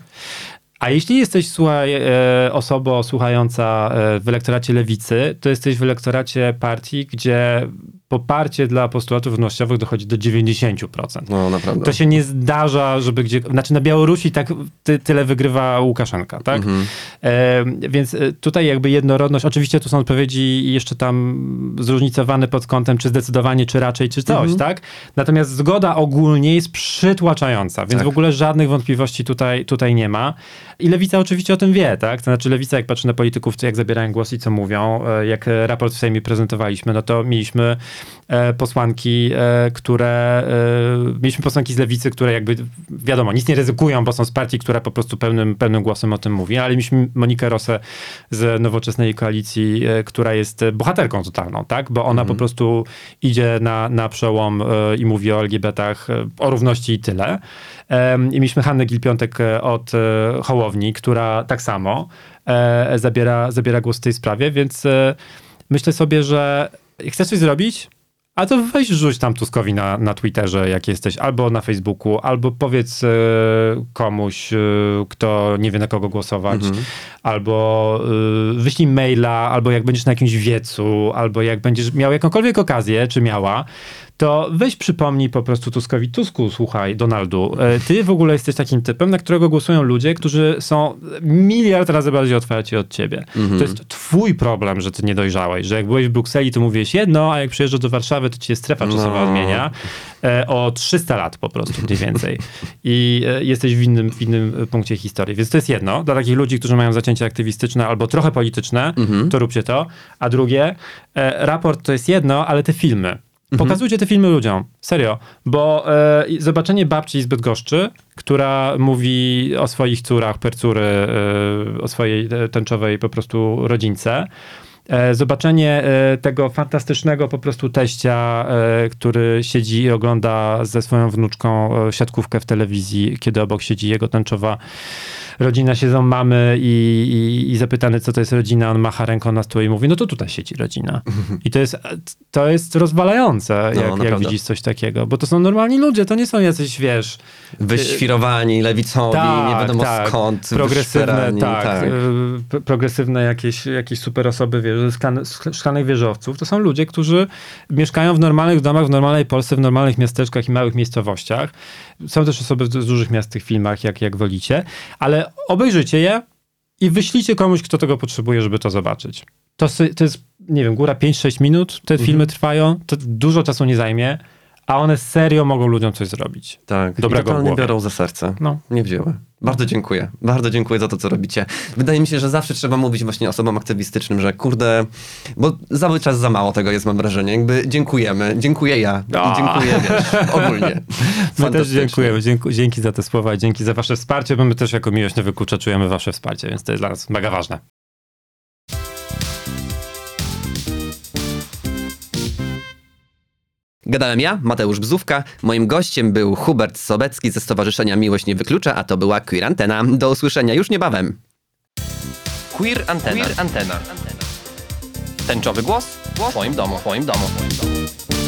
A jeśli jesteś słuchaj, e, osobą słuchająca e, w elektoracie lewicy, to jesteś w elektoracie partii, gdzie poparcie dla postulatów równościowych dochodzi do 90%. No naprawdę. To się nie zdarza, żeby gdzie. Znaczy na Białorusi tak ty, tyle wygrywa Łukaszenka, tak? E, więc e, tutaj jakby jednorodność. Oczywiście tu są odpowiedzi jeszcze tam zróżnicowane pod kątem, czy zdecydowanie, czy raczej, czy coś, tak? Natomiast zgoda ogólnie jest przytłaczająca, więc Tak. w ogóle żadnych wątpliwości tutaj, tutaj nie ma. I lewica oczywiście o tym wie, tak? To znaczy lewica, jak patrzy na polityków, jak zabierają głos i co mówią, e, jak raport w Sejmie prezentowaliśmy, no to mieliśmy posłanki, e, które e, mieliśmy posłanki z lewicy, które jakby wiadomo, nic nie ryzykują, bo są z partii, która po prostu pełnym, pełnym głosem o tym mówi, ale mieliśmy Monikę Rosę z nowoczesnej koalicji, e, która jest e, bohaterką totalną, tak? Bo ona po prostu idzie na, na przełom e, i mówi o LGBT-ach, e, o równości i tyle. I mieliśmy Hannę Gil-Piątek e, od e, Hołowni, która tak samo e, zabiera, zabiera głos w tej sprawie, więc e, myślę sobie, że chcesz coś zrobić, a to weź rzuć tam Tuskowi na, na Twitterze, jak jesteś, albo na Facebooku, albo powiedz e, komuś, e, kto nie wie na kogo głosować, albo e, wyślij maila, albo jak będziesz na jakimś wiecu, albo jak będziesz miał jakąkolwiek okazję, czy miała, to weź przypomnij po prostu Tuskowi, Tusku, słuchaj, Donaldu, e, ty w ogóle jesteś takim typem, na którego głosują ludzie, którzy są miliard razy bardziej otwarci od ciebie. To jest twój problem, że ty nie dojrzałeś, że jak byłeś w Brukseli, to mówiłeś jedno, a jak przyjeżdżasz do Warszawy, to ci się strefa czasowa No. odmienia e, o 300 lat po prostu, mniej więcej. I e, jesteś w innym, w innym punkcie historii. Więc to jest jedno, dla takich ludzi, którzy mają zacięcie aktywistyczne albo trochę polityczne, to róbcie to. A drugie, raport to jest jedno, ale te filmy. Pokazujcie te filmy ludziom. Serio. Bo e, zobaczenie babci z Bydgoszczy, która mówi o swoich córach, percury, e, o swojej e, tęczowej po prostu rodzince. E, Zobaczenie e, tego fantastycznego po prostu teścia, e, który siedzi i ogląda ze swoją wnuczką siatkówkę w telewizji, kiedy obok siedzi jego tęczowa rodzina, siedzą mamy i, i, i zapytany, co to jest rodzina, on macha ręką na stół i mówi, no to tutaj siedzi rodzina. I to jest, to jest rozwalające, No, jak, jak widzisz coś takiego, bo to są normalni ludzie, to nie są jacyś, wiesz, Wyświrowani, lewicowi, nie wiadomo skąd. Progresywne, wyszperani, tak. y, Progresywne jakieś, jakieś super osoby wiesz, ze szklanych wieżowców. To są ludzie, którzy mieszkają w normalnych domach, w normalnej Polsce, w normalnych miasteczkach i małych miejscowościach. Są też osoby z z dużych miast w tych filmach, jak, jak wolicie, ale obejrzyjcie je i wyślijcie komuś, kto tego potrzebuje, żeby to zobaczyć. To, to jest, nie wiem, góra 5-6 minut, te filmy trwają, to dużo czasu nie zajmie, a one serio mogą ludziom coś zrobić. Tak, Dobrego i głowy. biorą za serce. No. Nie wzięły. Bardzo dziękuję. Bardzo dziękuję za to, co robicie. Wydaje mi się, że zawsze trzeba mówić właśnie osobom aktywistycznym, że kurde, bo cały czas za mało tego jest, mam wrażenie. Jakby dziękujemy. Dziękuję ja. A. I dziękuję, wiesz, ogólnie. My też dziękujemy. Dzięki, dzięki za te słowa i dzięki za wasze wsparcie, bo my też jako Miłość Nie Wyklucza czujemy wasze wsparcie, więc to jest dla nas mega ważne. Gadałem ja, Mateusz Bzówka. Moim gościem był Hubert Sobecki ze Stowarzyszenia Miłość Nie Wyklucza, a to była Queer Antena. Do usłyszenia już niebawem. Queer Antena. Queer Antena. Tęczowy głos w Twoim domu. W Twoim domu. W twoim domu.